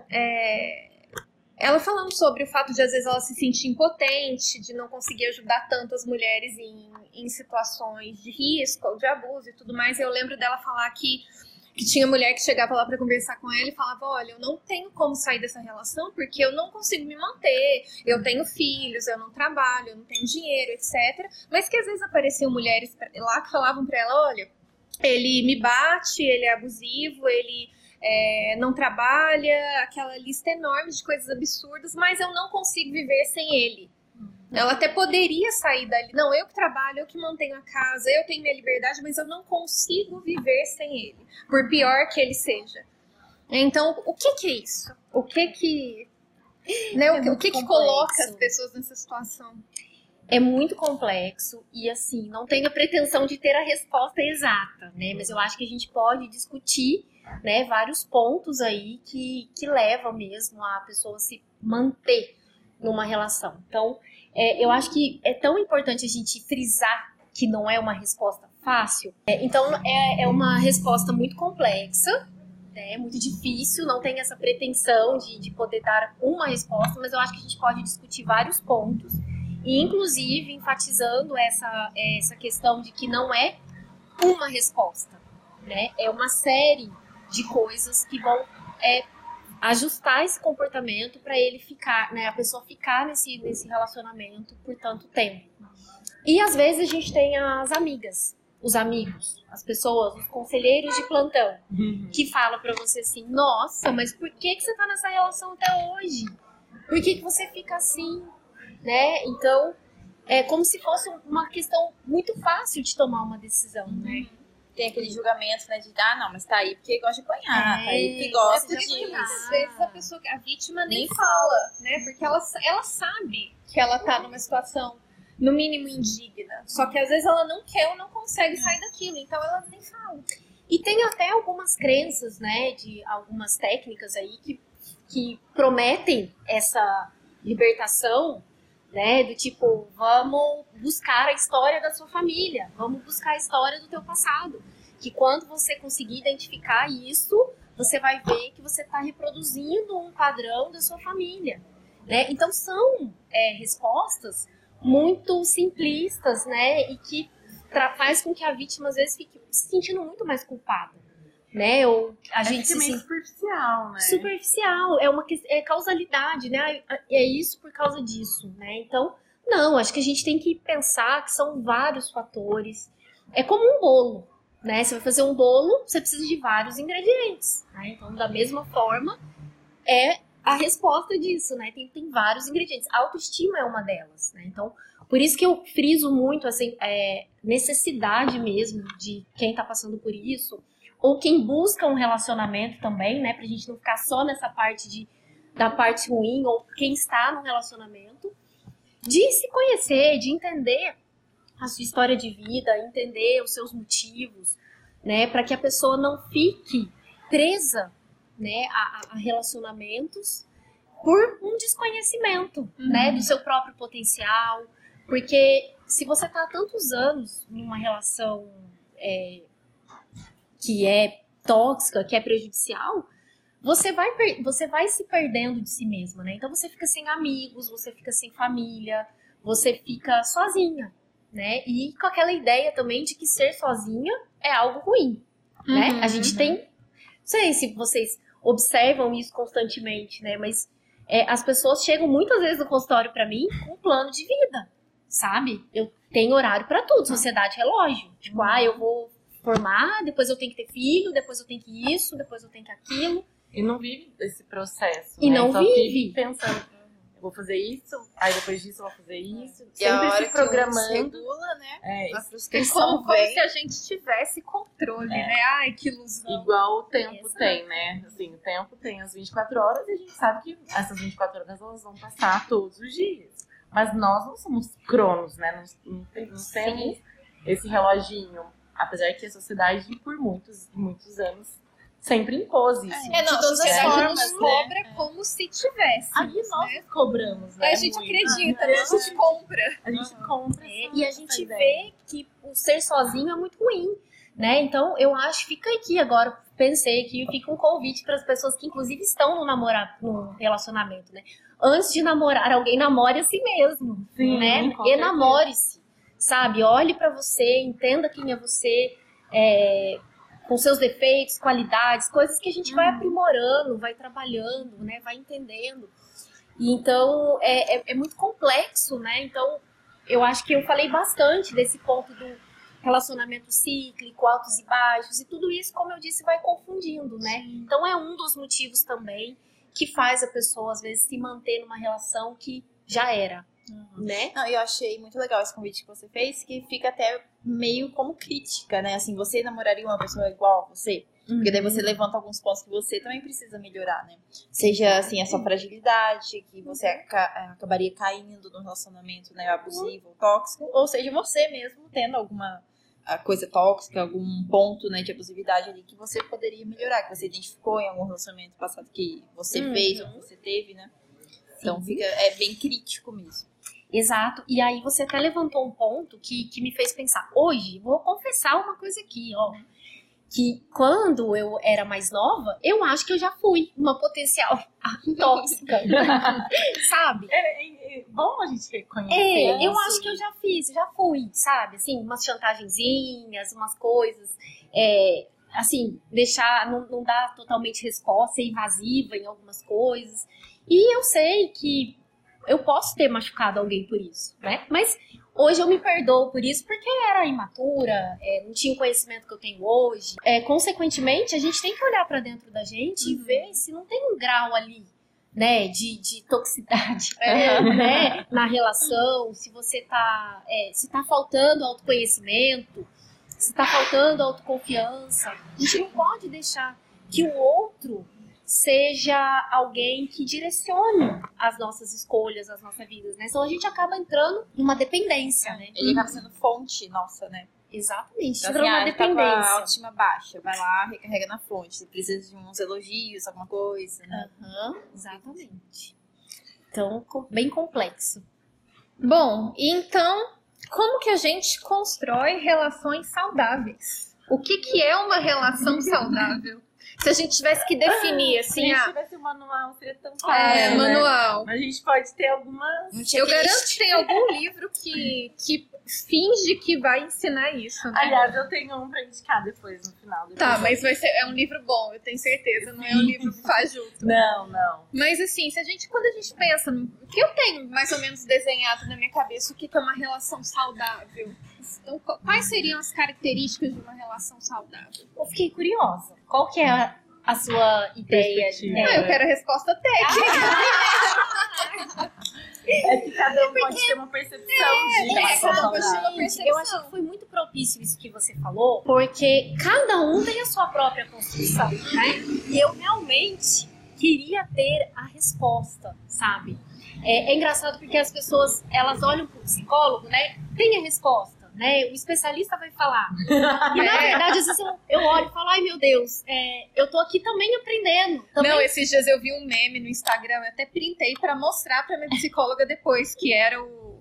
é, ela falando sobre o fato de às vezes ela se sentir impotente, de não conseguir ajudar tanto as mulheres em, em situações de risco ou de abuso e tudo mais. Eu lembro dela falar que que tinha mulher que chegava lá para conversar com ela e falava: Olha, eu não tenho como sair dessa relação porque eu não consigo me manter, eu tenho filhos, eu não trabalho, eu não tenho dinheiro, etc. Mas que às vezes apareciam mulheres lá que falavam para ela: Olha, ele me bate, ele é abusivo, ele é, não trabalha, aquela lista enorme de coisas absurdas, mas eu não consigo viver sem ele. Ela até poderia sair dali. Não, eu que trabalho, eu que mantenho a casa, eu tenho minha liberdade, mas eu não consigo viver sem ele, por pior que ele seja. Então, o que que é isso? O que que. Né, É que- o que, que coloca as pessoas nessa situação? É muito complexo e assim, não tenho a pretensão de ter a resposta exata, né? Mas eu acho que a gente pode discutir, né, vários pontos aí que, que levam mesmo a pessoa se manter numa relação. Então, é, eu acho que é tão importante a gente frisar que não é uma resposta fácil. É, então, é, é uma resposta muito complexa, né, muito difícil, não tem essa pretensão de, de poder dar uma resposta, mas eu acho que a gente pode discutir vários pontos e inclusive enfatizando essa, essa questão de que não é uma resposta, né? É uma série de coisas que vão é, ajustar esse comportamento para ele ficar, né? A pessoa ficar nesse, nesse relacionamento por tanto tempo. E às vezes a gente tem as amigas, os amigos, as pessoas, os conselheiros de plantão Uhum. que fala pra você assim, nossa, mas por que, que você tá nessa relação até hoje? Por que, que você fica assim? Né? Então, é como se fosse uma questão muito fácil de tomar uma decisão, né? Tem aquele julgamento, né? De, ah, não, mas tá aí porque gosta de apanhar, É, tá aí porque É gosta porque de... muitas vezes a pessoa, a vítima nem, Nem fala, né? Porque ela, ela sabe que ela tá numa situação, no mínimo, indigna. Só que às vezes ela não quer ou não consegue sair daquilo, então ela nem fala. E tem até algumas crenças, né, de algumas técnicas aí que, que prometem essa libertação, né, do tipo, vamos buscar a história da sua família, vamos buscar a história do teu passado. Que quando você conseguir identificar isso, você vai ver que você está reproduzindo um padrão da sua família, né? Então são é, respostas muito simplistas, né, e que faz com que a vítima às vezes fique se sentindo muito mais culpada, né? Ou a gente é se meio sente superficial, né? superficial, é uma é causalidade, né? É isso por causa disso, né? Então, não, acho que a gente tem que pensar que são vários fatores. É como um bolo, né? Você vai fazer um bolo, você precisa de vários ingredientes, né? Então, da mesma forma, é a resposta disso, né? Tem, tem vários ingredientes. A autoestima é uma delas, né? Então, por isso que eu friso muito essa é, necessidade mesmo de quem tá passando por isso ou quem busca um relacionamento também, né? Pra gente não ficar só nessa parte de, da parte ruim, ou quem está no relacionamento, de se conhecer, de entender a sua história de vida, entender os seus motivos, né? Para que a pessoa não fique presa, né, a, a relacionamentos por um desconhecimento, Uhum. né, do seu próprio potencial, porque se você tá há tantos anos numa relação é, que é tóxica, que é prejudicial, você vai, você vai se perdendo de si mesma, né? Então você fica sem amigos, você fica sem família, você fica sozinha, né? E com aquela ideia também de que ser sozinha é algo ruim, né? Uhum, A gente tem, não sei se vocês observam isso constantemente, né? Mas é, as pessoas chegam muitas vezes no consultório pra mim com um plano de vida, sabe? Eu tenho horário pra tudo, sociedade relógio. Tipo, ah, eu vou formar, depois eu tenho que ter filho, depois eu tenho que isso, depois eu tenho que aquilo. E não vive esse processo. E né? não Só vive. pensando, eu vou fazer isso, aí depois disso eu vou fazer isso. E a Sempre hora se programando. se regula, né? É, É como, como se a gente tivesse controle, É. né? Ai, que ilusão. Igual o tempo Exato. tem, né? Assim, o tempo tem as 24 horas e a gente sabe que essas 24 horas elas vão passar todos os dias. Mas nós não somos cronos, né? Não, não, tem- não temos esse reloginho. Apesar que a sociedade, por muitos, muitos anos, sempre impôs isso. É, não, a de todas as formas, né? cobra como se tivesse. Aí nós né? cobramos, né? A gente muito. acredita, né? A gente compra. A gente compra. É, e a gente vê que o ser sozinho é muito ruim, né? Então eu acho, fica aqui agora, pensei aqui, fica um convite para as pessoas que inclusive estão no namorar, no relacionamento, né? Antes de namorar alguém, namore a si mesmo, Sim, né? com certeza. Sabe? Olhe para você, entenda quem é você, é, com seus defeitos, qualidades, coisas que a gente vai aprimorando, vai trabalhando, né? Vai entendendo. E então é, é, é muito complexo, né? Então eu acho que eu falei bastante desse ponto do relacionamento cíclico, altos e baixos, e tudo isso, como eu disse, vai confundindo, né? Então é um dos motivos também que faz a pessoa, às vezes, se manter numa relação que já era, né? Não, eu achei muito legal esse convite que você fez, que fica até meio como crítica, né? Assim, você namoraria uma pessoa igual a você? Porque daí você levanta alguns pontos que você também precisa melhorar, né? Seja, assim, a sua fragilidade, que você aca- acabaria caindo num relacionamento né, abusivo, tóxico, ou seja, você mesmo tendo alguma coisa tóxica, algum ponto né, de abusividade ali que você poderia melhorar, que você identificou em algum relacionamento passado que você Uhum. fez ou que você teve, né? Então fica, é bem crítico mesmo. Exato. E aí você até levantou um ponto que, que me fez pensar. Hoje, vou confessar uma coisa aqui, ó. Que quando eu era mais nova, eu acho que eu já fui uma potencial <laughs> tóxica. <laughs> sabe? É, é- bom a gente reconhecer. É, eu isso acho que eu e- já fiz, já fui, sabe? Assim, umas chantagenzinhas, umas coisas. é, assim, deixar, não, não dar totalmente resposta, ser invasiva em algumas coisas. E eu sei que eu posso ter machucado alguém por isso, né? Mas hoje eu me perdoo por isso porque era imatura, é, não tinha o conhecimento que eu tenho hoje. É, consequentemente, a gente tem que olhar pra dentro da gente e ver se não tem um grau ali, né, de, de toxicidade <laughs> <laughs> né, na relação, se você tá, é, se tá faltando autoconhecimento, se tá faltando autoconfiança, a gente não pode deixar que o outro seja alguém que direcione as nossas escolhas, as nossas vidas, né? Senão a gente acaba entrando numa dependência, né? Ele acaba sendo fonte nossa, né? Exatamente, Então, assim, numa ah, ele tá com a dependência. autoestima baixa, vai lá, recarrega na fonte. Você precisa de uns elogios, alguma coisa, né? Aham, exatamente. Então, bem complexo. Bom, então, como que a gente constrói relações saudáveis? O que, que é uma relação saudável? Se a gente tivesse que definir, Se assim, a gente ah, tivesse um manual, seria tão é, fácil, né? manual. Mas a gente pode ter algumas. Um Eu garanto que tem algum <laughs> livro que, que finge que vai ensinar isso, né? Aliás, eu tenho um pra indicar depois, no final. do Tá, mas vai ser, é um livro bom, eu tenho certeza, não é um livro fajuto. Não, não. Mas assim, se a gente, quando a gente pensa, no, que eu tenho mais ou menos desenhado na minha cabeça o que é uma relação saudável. Então, qu- quais seriam as características de uma relação saudável? Eu fiquei curiosa. Qual que é a, a sua ideia? Perspectiva. É, Ah, eu quero a resposta técnica. É que cada um pode ter uma percepção de é, cada um pode ter uma percepção. Eu acho que foi muito propício isso que você falou, porque cada um tem a sua própria construção, né? E eu realmente queria ter a resposta, sabe? É, é engraçado porque as pessoas, elas olham pro psicólogo, né? Tem a resposta, né? O especialista vai falar. <laughs> E na É. verdade, às vezes eu, eu olho e falo, ai meu Deus, é, eu tô aqui também aprendendo. Também Não, esses dias eu vi um meme no Instagram, eu até printei pra mostrar pra minha psicóloga depois, que era o,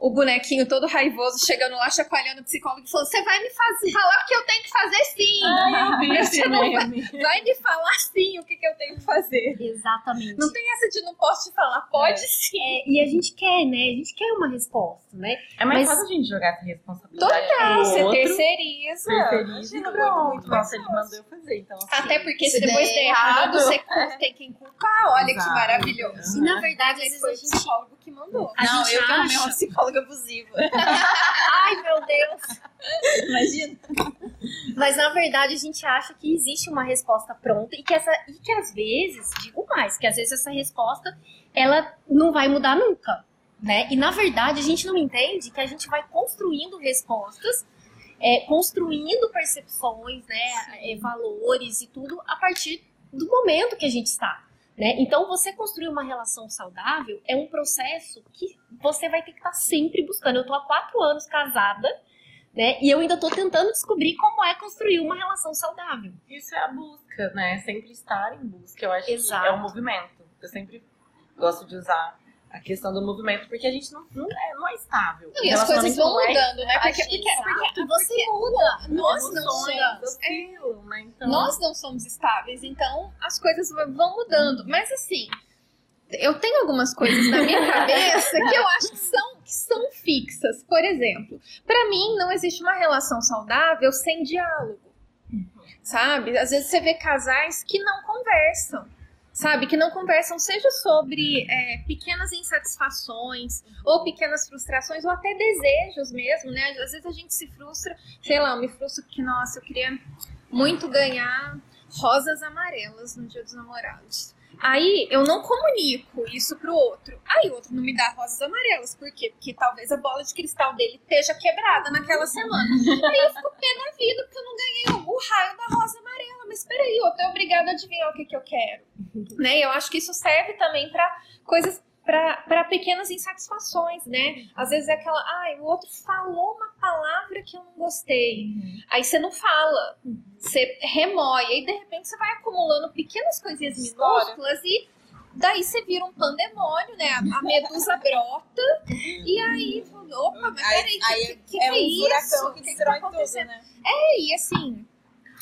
o bonequinho todo raivoso chegando lá, chacoalhando o psicólogo e falou: Você vai me fazer, falar o que eu tenho que fazer sim! Ai, eu <laughs> vi esse Você não vai, vai me falar sim o que, que eu tenho que fazer. Exatamente. Não tem essa de não posso te falar, pode sim. É, e a gente quer, né? A gente quer uma resposta, né? É mais Mas- fácil a gente jogar essa responsabilidade Total, pro você outro, terceiriza. terceiriza e pronto. muito, Nossa, ele mandou eu fazer, então assim, Até porque se Se depois der errado, errado. você culpa- <laughs> tem quem culpar. Olha que Exato. maravilhoso. E na verdade, às vezes a gente. Que mandou. A não, gente eu arrumei acha- uma psicóloga abusiva. <laughs> Ai, meu Deus! Imagina. Mas na verdade a gente acha que existe uma resposta pronta e que essa e que às vezes, digo mais, que às vezes essa resposta ela não vai mudar nunca, né? E na verdade a gente não entende que a gente vai construindo respostas, é, construindo percepções, né, é, valores e tudo a partir do momento que a gente está. Né? Então, você construir uma relação saudável é um processo que você vai ter que estar sempre buscando. Eu tô há quatro anos casada, né? E eu ainda tô tentando descobrir como é construir uma relação saudável. Isso é a busca, né? Sempre estar em busca. Eu acho Exato. que é um movimento. Eu sempre gosto de usar a questão do movimento, porque a gente não, não, é, não é estável. E as coisas vão não é mudando, né? Porque, porque, porque, você muda. nós não somos. oscilam, né? Então, Nós não somos estáveis, então as coisas vão mudando. Mas assim, eu tenho algumas coisas na minha <laughs> cabeça que eu acho que são, que são fixas. Por exemplo, pra mim não existe uma relação saudável sem diálogo. Sabe? Às vezes você vê casais que não conversam. Sabe, que não conversam, seja sobre é, pequenas insatisfações, ou pequenas frustrações, ou até desejos mesmo, né? Às vezes a gente se frustra, sei lá, eu me frustro porque, nossa, eu queria muito ganhar rosas amarelas no dia dos namorados. Aí eu não comunico isso pro outro. Aí o outro não me dá rosas amarelas. Por quê? Porque talvez a bola de cristal dele esteja quebrada naquela semana. Aí eu fico pé da vida porque eu não ganhei o raio da rosa amarela. Mas peraí, eu tô obrigada a adivinhar o que, que eu quero. né? Eu acho que isso serve também pra coisas. Para pequenas insatisfações, né? Às vezes é aquela, ai, o outro falou uma palavra que eu não gostei. Aí você não fala, você remoe, aí de repente você vai acumulando pequenas coisinhas minúsculas e daí você vira um pandemônio, né? A medusa <laughs> brota e aí, opa, mas Aí, peraí, que, aí que, que é é um isso? furacão que que, que tá tudo, né? É, e assim,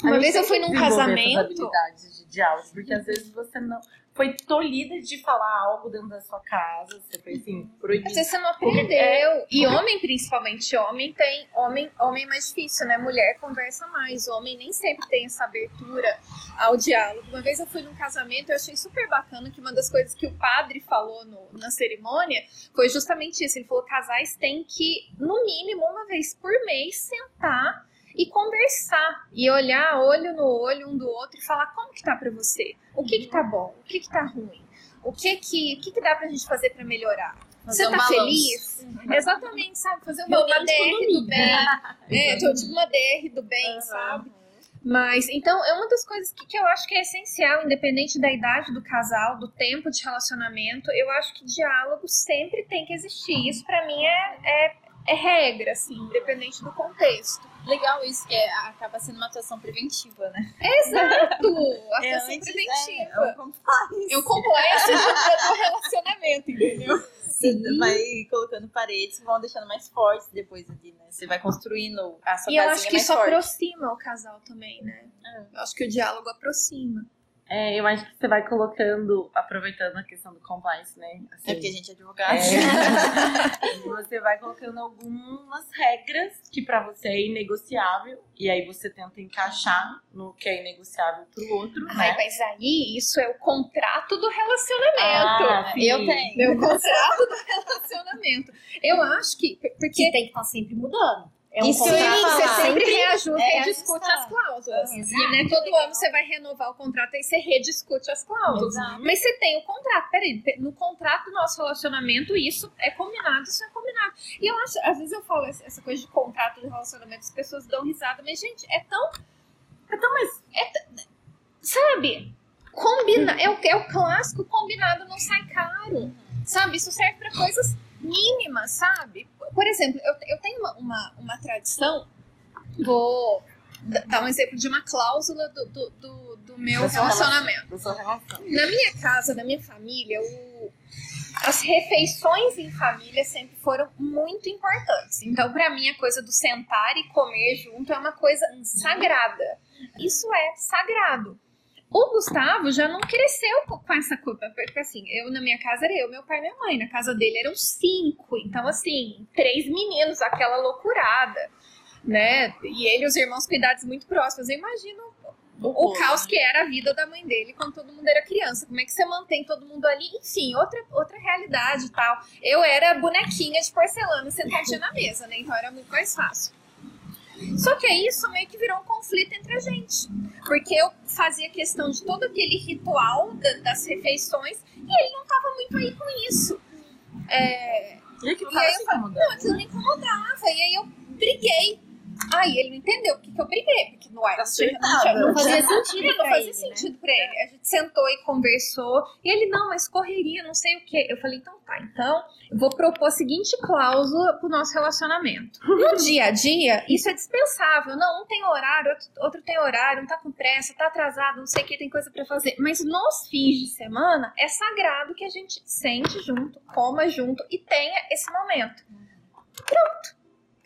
uma vez eu fui que num casamento. de diálogo, porque às vezes você não foi tolhida de falar algo dentro da sua casa, você foi assim, proibida. Você não aprendeu. E homem, principalmente, homem tem. Homem, homem é mais difícil, né? Mulher conversa mais. Homem nem sempre tem essa abertura ao diálogo. Uma vez eu fui num casamento, eu achei super bacana que uma das coisas que o padre falou no- na cerimônia foi justamente isso. Ele falou: casais têm que, no mínimo, uma vez por mês, sentar e conversar e olhar olho no olho um do outro e falar como que tá pra você, o que que tá bom, o que que tá ruim, o que que, o que, que dá pra gente fazer pra melhorar. Fazer Você tá feliz? Exatamente, sabe? Fazer uma, <laughs> uma DR do bem. É, tipo tipo uma DR do bem, sabe? Mas, então, é uma das coisas que, que eu acho que é essencial, independente da idade do casal, do tempo de relacionamento, eu acho que diálogo sempre tem que existir. Isso, pra mim, é, é, é regra, assim, independente do contexto. Legal isso, que é- acaba sendo uma atuação preventiva, né? Exato! É, <laughs> atuação antes, preventiva. É, é um complexo. É do, relacionamento, entendeu? Você vai colocando paredes vão deixando mais fortes depois ali, né? Você vai construindo a sua E eu acho que isso forte. aproxima o casal também, né? Eu acho que o diálogo aproxima. É, eu acho que você vai colocando, aproveitando a questão do compliance, né? Assim, É porque a gente é advogado. É. <laughs> você vai colocando algumas regras que pra você é inegociável e aí você tenta encaixar no que é inegociável pro outro, Ai, né? mas aí isso é o contrato do relacionamento. Ah, sim. Eu tenho. Meu contrato do relacionamento. Eu acho que. Porque. Que tem que estar sempre mudando. É um Isso Sim, você sempre sempre reajusta é, e discute as cláusulas. Exato. E né, todo ano você vai renovar o contrato e você rediscute as cláusulas. Exato. Mas você tem o contrato. Peraí, no contrato do nosso relacionamento, isso é combinado, isso é combinado. E eu acho, às vezes eu falo essa coisa de contrato de relacionamento, as pessoas dão risada, mas, gente, é tão. É tão mais. Sabe? Combina, é, o, é o clássico combinado não sai caro. Sabe? Isso serve para coisas mínimas, sabe? Por exemplo, eu, eu tenho uma, uma, uma tradição, vou dar um exemplo de uma cláusula do, do, do, do meu sua relacionamento. Relação. Na minha casa, na minha família, o- as refeições em família sempre foram muito importantes. Então, para mim, a coisa do sentar e comer junto é uma coisa sagrada. Isso é sagrado. O Gustavo já não cresceu co- com essa coisa, porque assim, eu na minha casa era eu, meu pai e minha mãe, na casa dele eram cinco, então assim, três meninos, aquela loucurada, né? E ele e os irmãos com idades muito próximas. Eu imagino o caos que era a vida da mãe dele quando todo mundo era criança. Como é que você mantém todo mundo ali? Enfim, outra, outra realidade e tal. Eu era bonequinha de porcelana sentadinha na mesa, né? Então era muito mais fácil. Só que aí isso meio que virou um conflito entre a gente. Porque eu fazia questão de todo aquele ritual da- das refeições e ele não tava muito aí com isso. É, E E aí eu falei, não, aquilo me incomodava. E aí eu briguei. Aí ele não entendeu por que, eu briguei. Porque no ar Tá não tinha- surtada. Não fazia sentido não fazia ele, né? sentido pra ele. A gente sentou e conversou. E ele, não, mas correria, não sei o quê. Eu falei, então tá, então eu vou propor a seguinte cláusula pro nosso relacionamento. No dia a dia, isso é dispensável. Não, um tem horário, outro, outro tem horário, um tá com pressa, tá atrasado, não sei o que, tem coisa pra fazer. Mas nos fins de semana, é sagrado que a gente sente junto, coma junto e tenha esse momento. Pronto.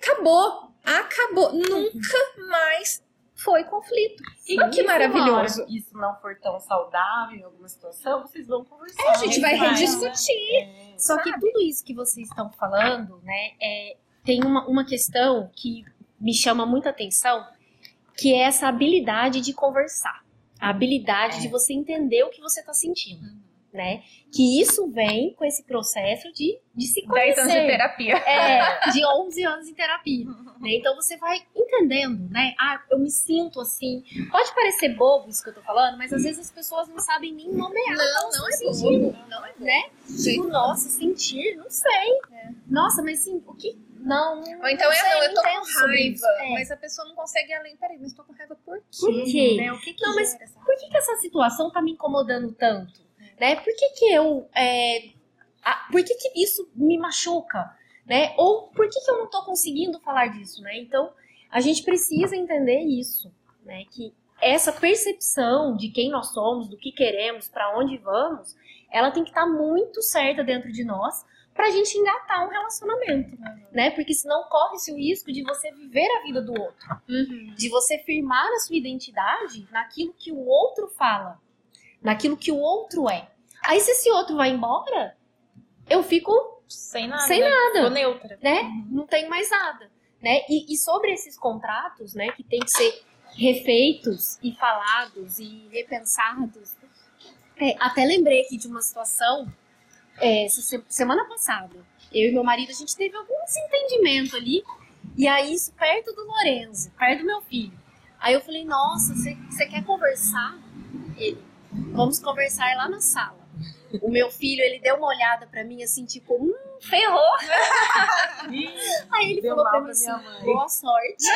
Acabou. Acabou. Nunca mais foi conflito. E Olha que se maravilhoso. isso não for tão saudável em alguma situação, vocês vão conversar. É, a gente vai rediscutir. É. Só que tudo isso que vocês estão falando, né, é, tem uma, uma questão que me chama muita atenção, que é essa habilidade de conversar. A habilidade É. de você entender o que você está sentindo, né? Que isso vem com esse processo de, de se 10 conhecer. anos de terapia. É, de 11 anos em terapia. né? Então você vai entendendo, né? Ah, eu me sinto assim. Pode parecer bobo isso que eu tô falando, mas às vezes as pessoas não sabem nem nomear. Não, não é bobo. Não é bobo. Né? Tipo, nossa, sentir, não sei. Nossa, mas sim, o que. Não. Ou então não é, sei, não, eu tô com raiva. É. Mas a pessoa não consegue ir além. Peraí, mas tô com raiva por quê? Por quê? Né? O que que Não, mas por que, que essa situação tá me incomodando tanto? Né? Por que, que eu. é, a- por que, que isso me machuca? Né? Ou por que, que eu não tô conseguindo falar disso? Né? Então, a gente precisa entender isso. Né? Que essa percepção de quem nós somos, do que queremos, para onde vamos, ela tem que estar muito certa dentro de nós pra gente engatar um relacionamento, né? Porque senão corre-se o risco de você viver a vida do outro Uhum. de você firmar a sua identidade naquilo que o outro fala, naquilo que o outro é. Aí se esse outro vai embora, eu fico, Sem nada. Sem né? nada. Tô neutra. né? Não tenho mais nada, né? E, e sobre esses contratos, né, que tem que ser refeitos e falados e repensados. é, até lembrei aqui de uma situação é, semana passada. Eu e meu marido a gente teve algum desentendimento ali. E aí, isso perto do Lorenzo, perto do meu filho. Aí eu falei, nossa, você quer conversar? Ele, vamos conversar lá na sala. O meu filho, ele deu uma olhada pra mim assim, tipo, hum, ferrou. <laughs> Aí ele Deu falou pra mim pra assim, boa sorte.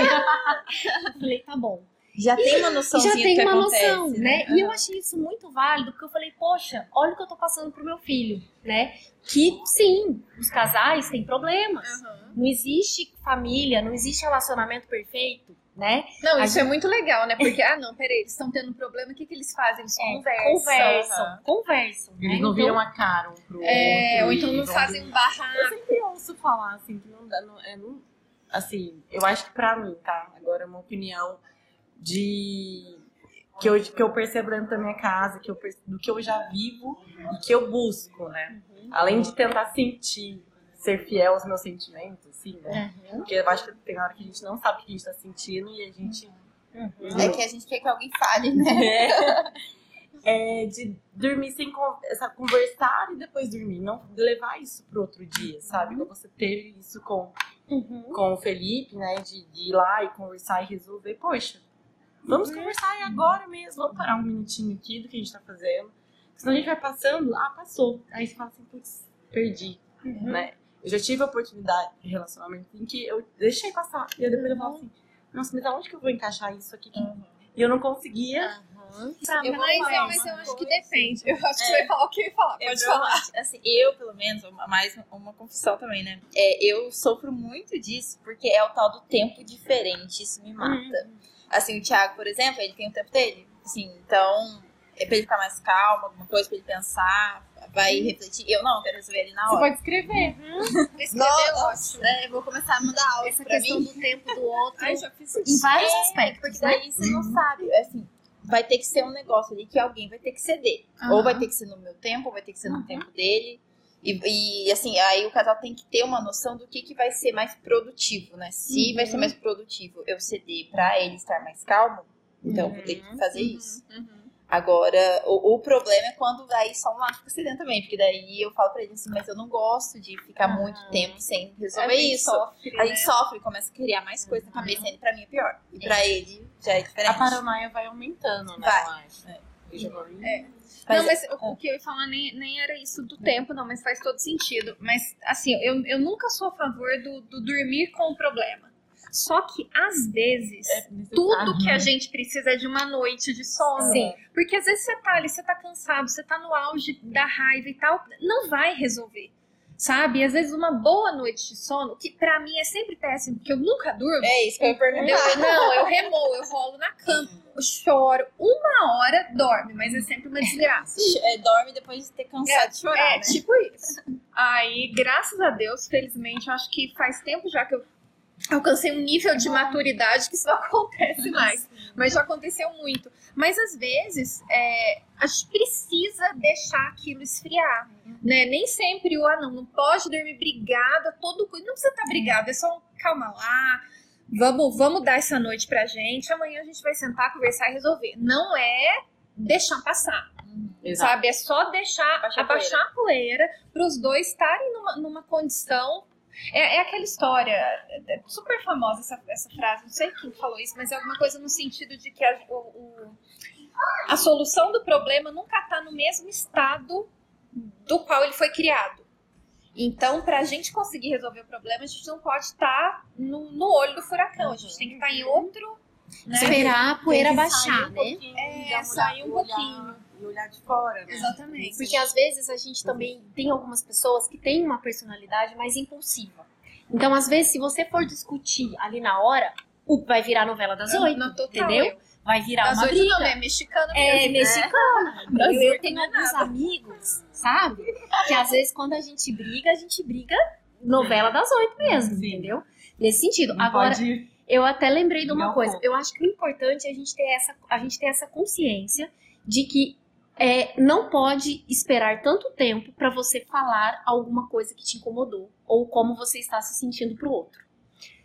eu falei, tá bom. Já tem uma noçãozinha Já tem uma acontece, noção, né? E eu achei isso muito válido, porque eu falei, poxa, olha o que eu tô passando pro meu filho, né? Que sim, os casais têm problemas. Uhum. Não existe família, não existe relacionamento perfeito, né? Não, isso é muito legal, né? Porque, <laughs> ah, não, peraí, eles estão tendo um problema, o que, que eles fazem? Eles É, conversam. Conversam, conversam. né? Eles não Então, viram a cara um pro É, outro. ou então e não fazem um barraco. Eu sempre ouço falar assim, que não dá. Não, é, não- assim, eu acho que pra mim, tá? Agora é uma opinião de. Que eu, que eu percebo dentro da minha casa, que eu, do que eu já vivo e que eu busco, né? Além de tentar sentir, ser fiel aos meus sentimentos, assim, né? Uhum. Porque eu acho que tem hora que a gente não sabe o que a gente tá sentindo e a gente. É que a gente quer que alguém fale, né? <laughs> É, é de dormir sem conversar e depois dormir. Não levar isso pro outro dia, sabe? Igual você teve isso com, Uhum. com o Felipe, né? De, de ir lá e conversar e resolver. Poxa, vamos conversar aí agora mesmo. Vamos parar um minutinho aqui do que a gente tá fazendo. Senão a gente vai passando, ah, passou. Aí você fala assim, putz, perdi, Uhum. né? Eu já tive a oportunidade de relacionamento em que eu deixei passar. E aí depois eu falo assim, nossa, mas aonde que eu vou encaixar isso aqui? E eu não conseguia. Uhum. Eu vou Mas, falar é, mas eu acho que depende. Eu acho que É. você vai falar o que eu ia falar. Eu Pode não- falar. Assim, eu, pelo menos, mais uma confissão também, né? É, eu sofro muito disso, porque é o tal do tempo diferente, isso me mata. Assim, o Thiago, por exemplo, ele tem o tempo dele. Assim, então, é pra ele ficar mais calmo, alguma coisa pra ele pensar, vai refletir. Eu não, quero resolver ele na Você hora. pode escrever. Escrever Nossa, é ótimo. é, eu vou começar a mandar áudio Essa pra questão mim. do tempo do outro Ai, já fiz em isso. vários É, aspectos, Porque né? daí você não sabe, assim, vai ter que ser um negócio ali que alguém vai ter que ceder. Ou vai ter que ser no meu tempo, ou vai ter que ser no tempo dele. E, e, assim, aí o casal tem que ter uma noção do que, que vai ser mais produtivo, né? Se vai ser mais produtivo eu ceder pra ele estar mais calmo, então eu vou ter que fazer isso. Uhum. Agora, o, o problema é quando daí só um lado fica cedendo também, porque daí eu falo pra ele assim, mas eu não gosto de ficar muito tempo sem resolver A gente isso. sofre, A né? gente sofre, começa a criar mais coisa na cabeça, e pra mim é pior. E pra ele já é diferente. A paranoia vai aumentando, né? Vai. É. Mas- não, mas o, o que eu ia falar nem, nem era isso do tempo, não, mas faz todo sentido. Mas, assim, eu, eu nunca sou a favor do, do dormir com o problema. Só que, às vezes, É tudo que a gente precisa é de uma noite de sono. Sim. Porque às vezes você tá ali, você tá cansado, você tá no auge da raiva e tal, não vai resolver. Sabe? E às vezes uma boa noite de sono, que pra mim é sempre péssimo, porque eu nunca durmo. É isso que eu ia perguntar. Não, eu remoo, eu rolo na cama, eu choro. Uma hora dorme, mas é sempre uma desgraça. É, dorme depois de ter cansado de chorar, É, né? tipo isso. Aí, graças a Deus, felizmente, eu acho que faz tempo já que eu alcancei um nível de maturidade que isso <laughs> não acontece mais. Mas já aconteceu muito. Mas às vezes é, a gente precisa deixar aquilo esfriar. Né? Nem sempre o ah, não, não pode dormir brigada, todo. Não precisa estar brigado, é só um calma lá. Vamos, vamos dar essa noite pra gente. Amanhã a gente vai sentar, conversar e resolver. Não é deixar passar. Exato. Sabe? É só deixar Abaixar a abaixar a poeira para os dois estarem numa, numa condição. É, é aquela história, é é super famosa essa, essa frase, não sei quem falou isso, mas é alguma coisa no sentido de que a, o, o- a solução do problema nunca está no mesmo estado do qual ele foi criado. Então, para a gente conseguir resolver o problema, a gente não pode estar no, no olho do furacão, a gente tem que estar em outro. Né? Esperar a poeira baixar, um né? É, sair um pouquinho. E olhar de fora, né? Exatamente. Porque às vezes a gente também tem algumas pessoas que têm uma personalidade mais impulsiva. Então, às vezes, se você for discutir ali na hora, vai virar novela das oito, Não, entendeu? eu. Vai virar Das uma briga. não, né? Mexicano É mesmo, né? mexicana. <laughs> entendeu? Das Eu oito tenho não é alguns amigos, sabe? Que às vezes quando a gente briga, a gente briga novela das oito mesmo, Sim. entendeu? Nesse sentido. Não Agora, pode eu até lembrei de uma Não coisa. Eu acho que o importante é a gente ter essa, a gente ter essa consciência de que é, não pode esperar tanto tempo para você falar alguma coisa que te incomodou ou como você está se sentindo pro outro.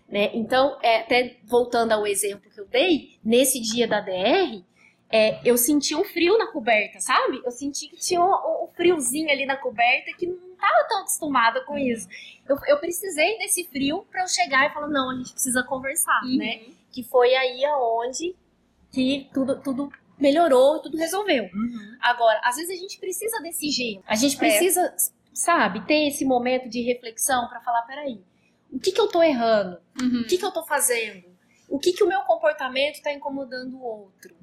Né? Então, é, até voltando ao exemplo que eu dei, nesse dia da DR, é, eu senti um frio na coberta, sabe? Eu senti que tinha um, um friozinho ali na coberta que não estava tão acostumada com isso. Eu, eu precisei desse frio para eu chegar e falar, não, a gente precisa conversar, né? Que foi aí aonde que tudo, tudo melhorou, tudo resolveu. Uhum. Agora, às vezes a gente precisa desse gelo. A gente precisa, sabe, ter esse momento de reflexão para falar, peraí, o que que eu tô errando? Uhum. O que que eu tô fazendo? O que que o meu comportamento está incomodando o outro?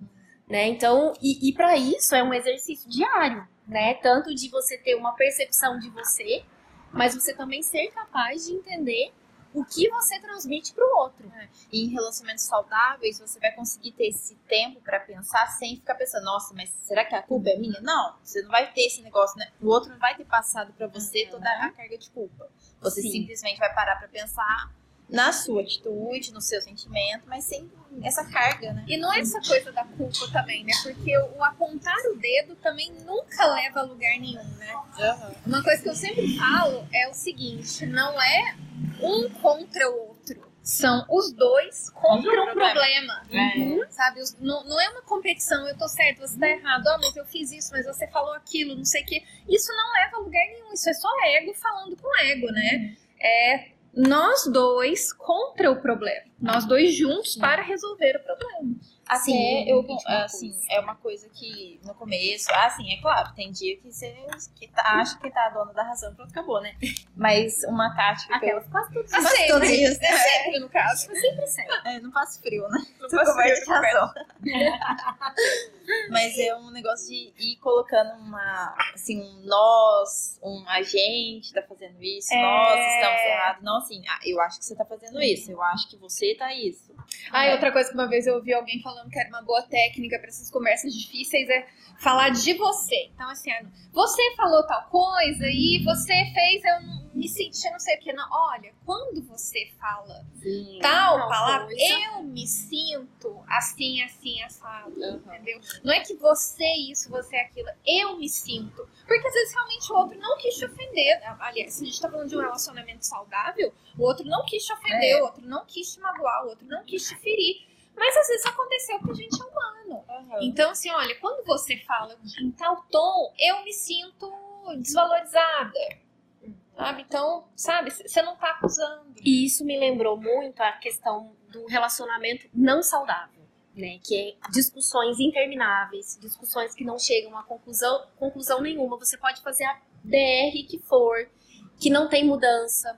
Né? Então, e, e para isso é um exercício diário, né? Tanto de você ter uma percepção de você, mas você também ser capaz de entender o que você transmite pro outro. E em relacionamentos saudáveis, você vai conseguir ter esse tempo pra pensar sem ficar pensando, nossa, mas será que a culpa é minha? Não, você não vai ter esse negócio, né? O outro não vai ter passado pra você Uhum. toda a carga de culpa. Você Sim. simplesmente vai parar pra pensar na sua atitude, no seu sentimento, mas sem essa carga, né? E não é essa coisa da culpa também, né? Porque o apontar o dedo também nunca leva a lugar nenhum, né? Uma coisa que eu sempre falo é o seguinte: não é um contra o outro. São os dois contra um problema. É. Sabe? Os- Não, não é uma competição, eu tô certo, você tá errado, ó, mas eu fiz isso, mas você falou aquilo, não sei o quê. Isso não leva a lugar nenhum, isso é só ego falando com ego, né? É, nós dois contra o problema. Nós dois juntos para resolver o problema. Assim, Sim, eu, assim, coisa. é uma coisa que no começo, assim, é claro, tem dia que você que tá, acha que tá a dona da razão, pronto, acabou, né? Mas uma tática que eu, Aquelas quase todas. É Mas sempre, todos dias, é sempre no caso. Sempre sempre. é, não faço frio, né? Não coberta ver, de razão. Mas é um negócio de ir colocando uma, assim, um nós, um a gente tá fazendo isso, É. nós estamos errados. Não assim, ah, eu acho que você tá fazendo isso, eu acho que você tá isso. Ah, É. e outra coisa que uma vez eu ouvi alguém falando que era uma boa técnica para essas conversas difíceis é falar de você. Então, assim, você falou tal coisa e você fez, eu não- me senti não sei o que. Não, olha, quando você fala tal tal palavra, coisa. eu me sinto assim, assim, assado. Entendeu? Não é que você é isso, você é aquilo. Eu me sinto. Porque às vezes realmente o outro não quis te ofender. Aliás, se a gente tá falando de um relacionamento saudável, o outro não quis te ofender, É. o outro não quis te magoar, o outro não quis te ferir. Mas às vezes aconteceu porque a gente é humano. Então, assim, olha, quando você fala em tal tom, eu me sinto desvalorizada. Sabe? Então, sabe, você não tá acusando. E isso me lembrou muito a questão do relacionamento não saudável, né? Que é discussões intermináveis, discussões que não chegam a conclusão, conclusão nenhuma. Você pode fazer a DR que for, que não tem mudança,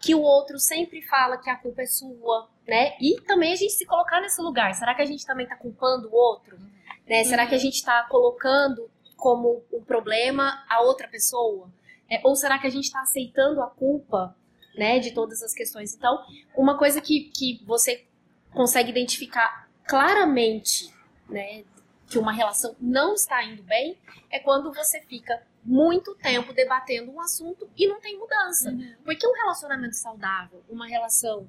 que o outro sempre fala que a culpa é sua, né? E também a gente se colocar nesse lugar. Será que a gente também tá culpando o outro? Né? Será que a gente tá colocando como o problema a outra pessoa? É, ou será que a gente está aceitando a culpa né, de todas as questões? Então, uma coisa que, que você consegue identificar claramente né, que uma relação não está indo bem é quando você fica muito tempo debatendo um assunto e não tem mudança. Porque um relacionamento saudável, uma relação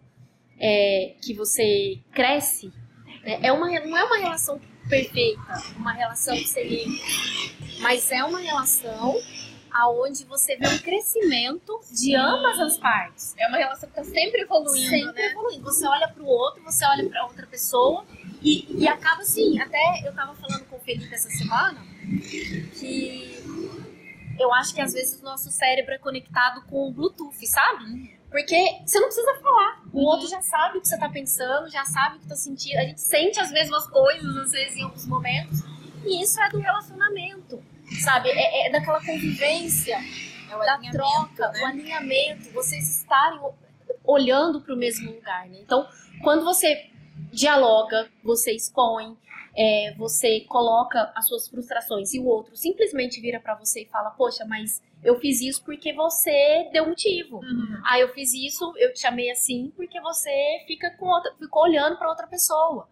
é, que você cresce, né, é uma, não é uma relação perfeita, uma relação excelente, mas é uma relação aonde você vê um crescimento de ambas as partes. É uma relação que tá sempre evoluindo, Sempre né? evoluindo. Você olha pro outro, você olha pra outra pessoa e, e acaba assim. Até eu tava falando com o Felipe essa semana que eu acho que às vezes o nosso cérebro é conectado com o Bluetooth, sabe? Porque você não precisa falar. O outro já sabe o que você tá pensando, já sabe o que tá sentindo. A gente sente as mesmas coisas, às vezes, em alguns momentos. E isso é do relacionamento, sabe? É, é daquela convivência É da troca, né? o alinhamento, vocês estarem olhando para o mesmo lugar, né? Então, quando você dialoga, você expõe, é, você coloca as suas frustrações e o outro simplesmente vira para você e fala, poxa, mas eu fiz isso porque você deu motivo. Uhum. Ah, eu fiz isso, eu te chamei assim porque você fica com outra, ficou olhando para outra pessoa,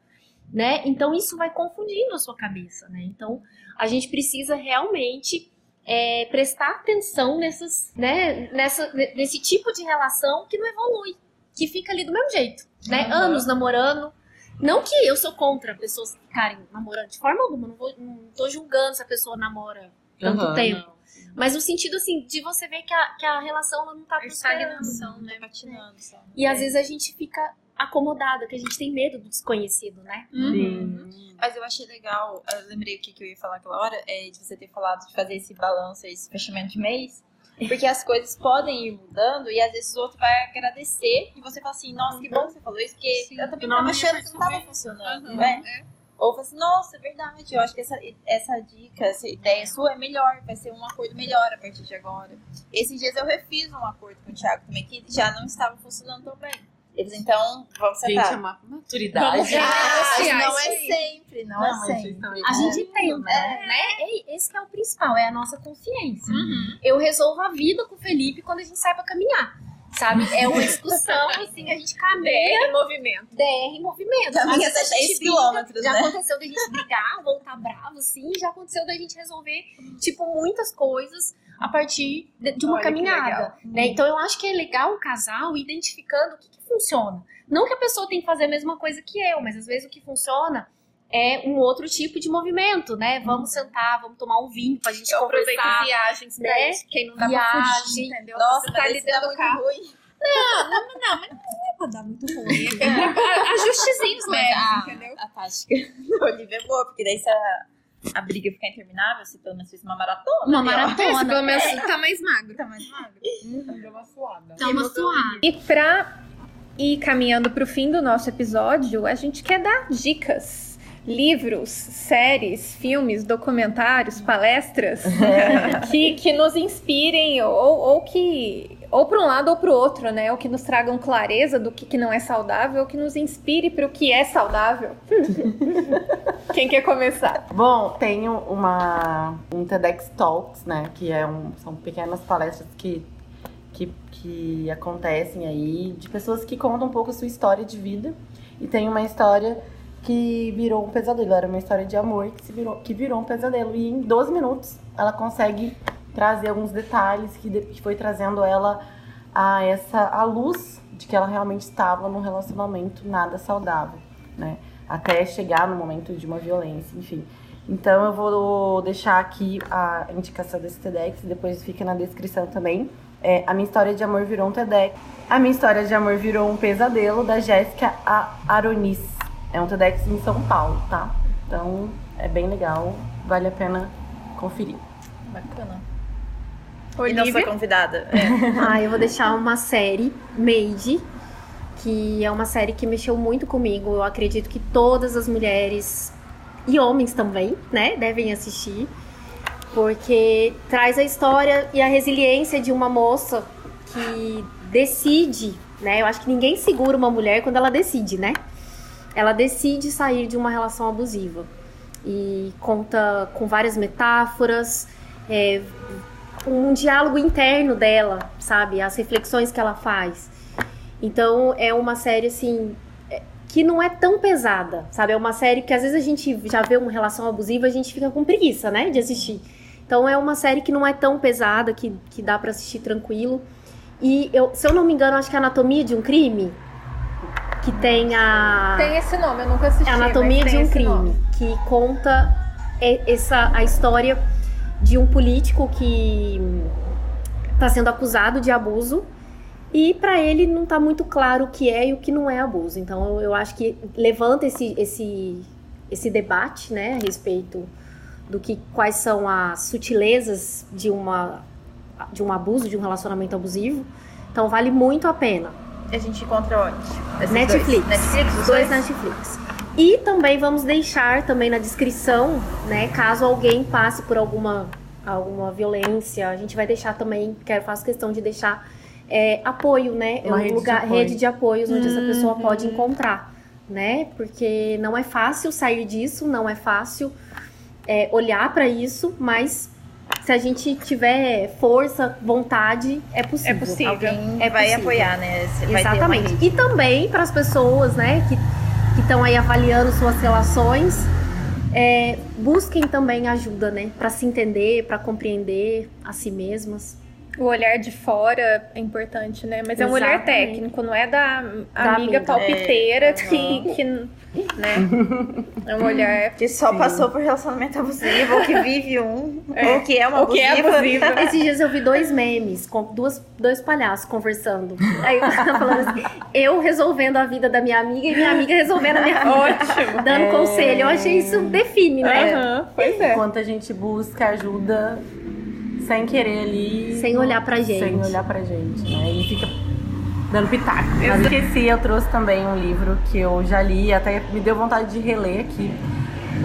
né? Então isso vai confundindo a sua cabeça, né? Então a gente precisa realmente é, prestar atenção nessas, né, nessa, nesse tipo de relação que não evolui, que fica ali do mesmo jeito, né? Uhum. Anos namorando. Não que eu sou contra pessoas ficarem namorando de forma alguma, não, vou, não tô julgando se a pessoa namora tanto Aham, tempo. não. Mas no sentido assim, de você ver que a, que a relação ela não tá A prosperando. estagnação, né? Patinando, só. E às vezes a gente fica acomodada, que a gente tem medo do desconhecido, né? Uhum. Sim. Mas eu achei legal, eu lembrei o que, que eu ia falar aquela hora, é de você ter falado de fazer esse balanço, esse fechamento de mês. Porque as coisas podem ir mudando e às vezes o outro vai agradecer e você fala assim, nossa, que bom que você falou isso, porque Sim. eu também Não, tava achando que não tava funcionando, Uhum. né? É. Ou fala assim, nossa, é verdade, eu acho que essa, essa dica, essa ideia sua é melhor, vai ser um acordo melhor a partir de agora. Esses dias eu refiz um acordo com o Thiago também, que já não estava funcionando tão bem. Eles, então, vamos Gente, sentar. é uma maturidade. Vamos Ah, não é sempre, não, Não, é mas vocês sempre. A gente É, tenta, né? né? E Esse que é o principal, é a nossa consciência. Uhum. Eu resolvo a vida com o Felipe quando a gente sai pra caminhar. Sabe? É uma discussão, <laughs> assim, a gente caminha, DR em movimento. DR em movimento. Caminha até a 10 gente briga, quilômetros, Já né? aconteceu da gente brigar, voltar bravo, assim, já aconteceu da gente resolver, tipo, muitas coisas a partir de, de uma Olha caminhada. Né? Então eu acho que é legal o casal identificando o que, que funciona. Não que a pessoa tem que fazer a mesma coisa que eu, mas às vezes o que funciona é um outro tipo de movimento, né? Vamos sentar, vamos tomar um vinho pra gente Eu aproveito conversar. viagens pra né? isso, quem não dá pra Viagem. fugir, entendeu? Nossa, Você tá mas ali esse dá dentro do muito carro. ruim. Não, não, mas não é pra dar muito ruim. <laughs> É pra- Ajustezinhos Mas leves, a, entendeu? a tática do <laughs> Olivia é boa, porque daí se a, briga ficar interminável, você pelo menos fez uma maratona. Uma ó. maratona. Esse pelo menos tá mais magro. Tá mais magro. Deu uma suada. Tá uma suave. E pra ir caminhando pro fim do nosso episódio, a gente quer dar dicas. Livros, séries, filmes, documentários, palestras <laughs> que, que nos inspirem ou, ou que. Ou para um lado ou para o outro, né? Ou que nos tragam clareza do que, que não é saudável, ou que nos inspire para o que é saudável. <laughs> Quem quer começar? Bom, tenho uma um TEDx Talks, né? Que é um, são pequenas palestras que, que, que acontecem aí de pessoas que contam um pouco a sua história de vida. E tem uma história que virou um pesadelo. Era uma história de amor que, se virou, que virou um pesadelo. E em 12 minutos ela consegue trazer alguns detalhes que, de- que foi trazendo ela a essa a luz de que ela realmente estava num relacionamento nada saudável, né? Até chegar no momento de uma violência, enfim. Então eu vou deixar aqui a indicação desse TEDx, depois fica na descrição também. É, a minha história de amor virou um TEDx. A minha história de amor virou um pesadelo da Jéssica Aronis. É um TEDx em São Paulo, tá? Então é bem legal, vale a pena conferir. Bacana. E Olivia? nossa convidada. É. <laughs> Ah, eu vou deixar uma série, Made, que é uma série que mexeu muito comigo. Eu acredito que todas as mulheres e homens também, né, devem assistir, porque traz a história e a resiliência de uma moça que decide, né? Eu acho que ninguém segura uma mulher quando ela decide, né? Ela decide sair de uma relação abusiva e conta com várias metáforas, é, um diálogo interno dela, sabe? As reflexões que ela faz. Então é uma série assim é, que não é tão pesada, sabe? É uma série que às vezes a gente já vê uma relação abusiva, a gente fica com preguiça, né, de assistir. Então é uma série que não é tão pesada, que, que dá pra assistir tranquilo. E eu, se eu não me engano, acho que é Anatomia de um Crime, que tem a Tem esse nome, eu nunca assisti. é Anatomia de um crime, nome. que conta essa a história de um político que está sendo acusado de abuso e para ele não tá muito claro o que é e o que não é abuso. Então eu, acho que levanta esse esse esse debate, né, a respeito do que quais são as sutilezas de uma de um abuso, de um relacionamento abusivo. Então vale muito a pena. A gente encontra onde? Esses Netflix. Dois. Netflix, Os dois? dois Netflix. E também vamos deixar também na descrição, né, caso alguém passe por alguma alguma violência, a gente vai deixar também, quero faço questão de deixar é, apoio, né, Uma um rede de lugar, apoio. rede de apoios onde essa pessoa Uhum. pode encontrar, né? Porque não é fácil sair disso, não é fácil é, olhar para isso, mas se a gente tiver força, vontade, é possível. É possível. Alguém É vai possível. apoiar, né? Vai ter uma Exatamente. rede. E também para as pessoas, né, que estão aí avaliando suas relações, é, busquem também ajuda, né, para se entender, para compreender a si mesmas. O olhar de fora é importante, né? Mas é um olhar técnico, não é da, Da amiga amiga. palpiteira É, que, que, né? É um olhar Que só passou por relacionamento abusivo, ou que vive um, É. ou que é uma Ou que é abusiva. <laughs> Esses dias eu vi dois memes com duas, dois palhaços conversando. Aí eu tava falando assim, eu resolvendo a vida da minha amiga e minha amiga resolvendo a minha vida. Ótimo. Dando É. conselho. Eu achei isso define, né? Aham, pois é. Enquanto a gente busca ajuda sem querer ali. Sem olhar pra gente. Sem olhar pra gente, né? E fica dando pitaco. Mas esqueci, eu trouxe também um livro que eu já li, até me deu vontade de reler aqui.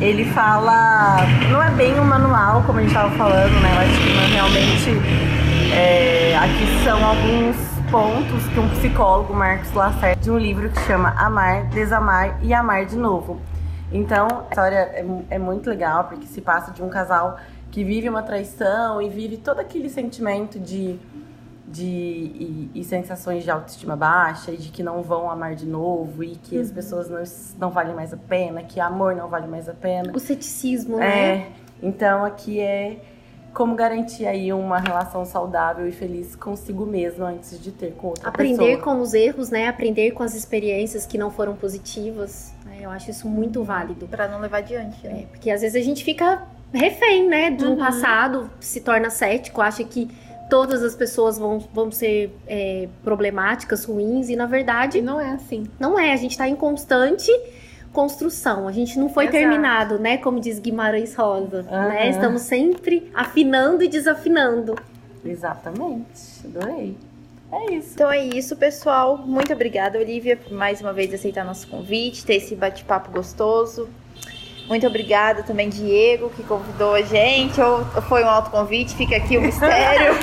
Ele fala. Não é bem um manual, como a gente tava falando, né? Eu acho que não, realmente. é, aqui são alguns pontos que um psicólogo, Marcos Lacerda, de um livro que chama Amar, Desamar e Amar de Novo. Então, a história é, é muito legal, porque se passa de um casal que vive uma traição e vive todo aquele sentimento de, de e, e sensações de autoestima baixa e de que não vão amar de novo e que as pessoas não, não valem mais a pena, que amor não vale mais a pena. O ceticismo, né? É, então aqui é como garantir aí uma relação saudável e feliz consigo mesmo antes de ter com outra Aprender pessoa. com os erros, né? Aprender com as experiências que não foram positivas. né? Eu acho isso muito válido. Pra não levar adiante, né? É, porque às vezes a gente fica refém, né? De um passado, se torna cético, acha que todas as pessoas vão, vão ser é, problemáticas, ruins, e na E verdade não é assim. não é. A gente tá em constante construção. A gente não foi Exato. terminado, né? Como diz Guimarães Rosa. Aham. Né? Estamos sempre afinando e desafinando. Exatamente. Adorei. É isso. Então é isso, pessoal. Muito obrigada, Olivia, por mais uma vez aceitar nosso convite, ter esse bate-papo gostoso. Muito obrigada também, Diego, que convidou a gente. Ou foi um autoconvite, fica aqui o mistério.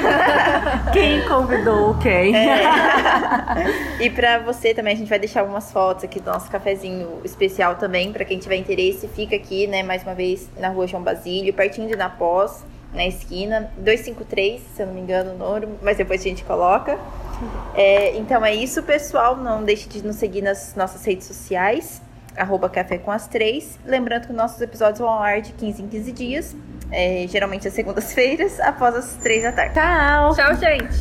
<laughs> Quem convidou quem? e pra você também, a gente vai deixar algumas fotos aqui do nosso cafezinho especial também. Pra quem tiver interesse, fica aqui, né, mais uma vez, na rua João Basílio, pertinho de Napós, na esquina. 253, se eu não me engano o número, mas depois a gente coloca. É, então é isso, pessoal. Não deixe de nos seguir nas nossas redes sociais. Arroba Café com as Três. Lembrando que nossos episódios vão ao ar de 15 em 15 dias. é, geralmente às segundas-feiras, após as três da tarde. Tchau! Tchau, gente.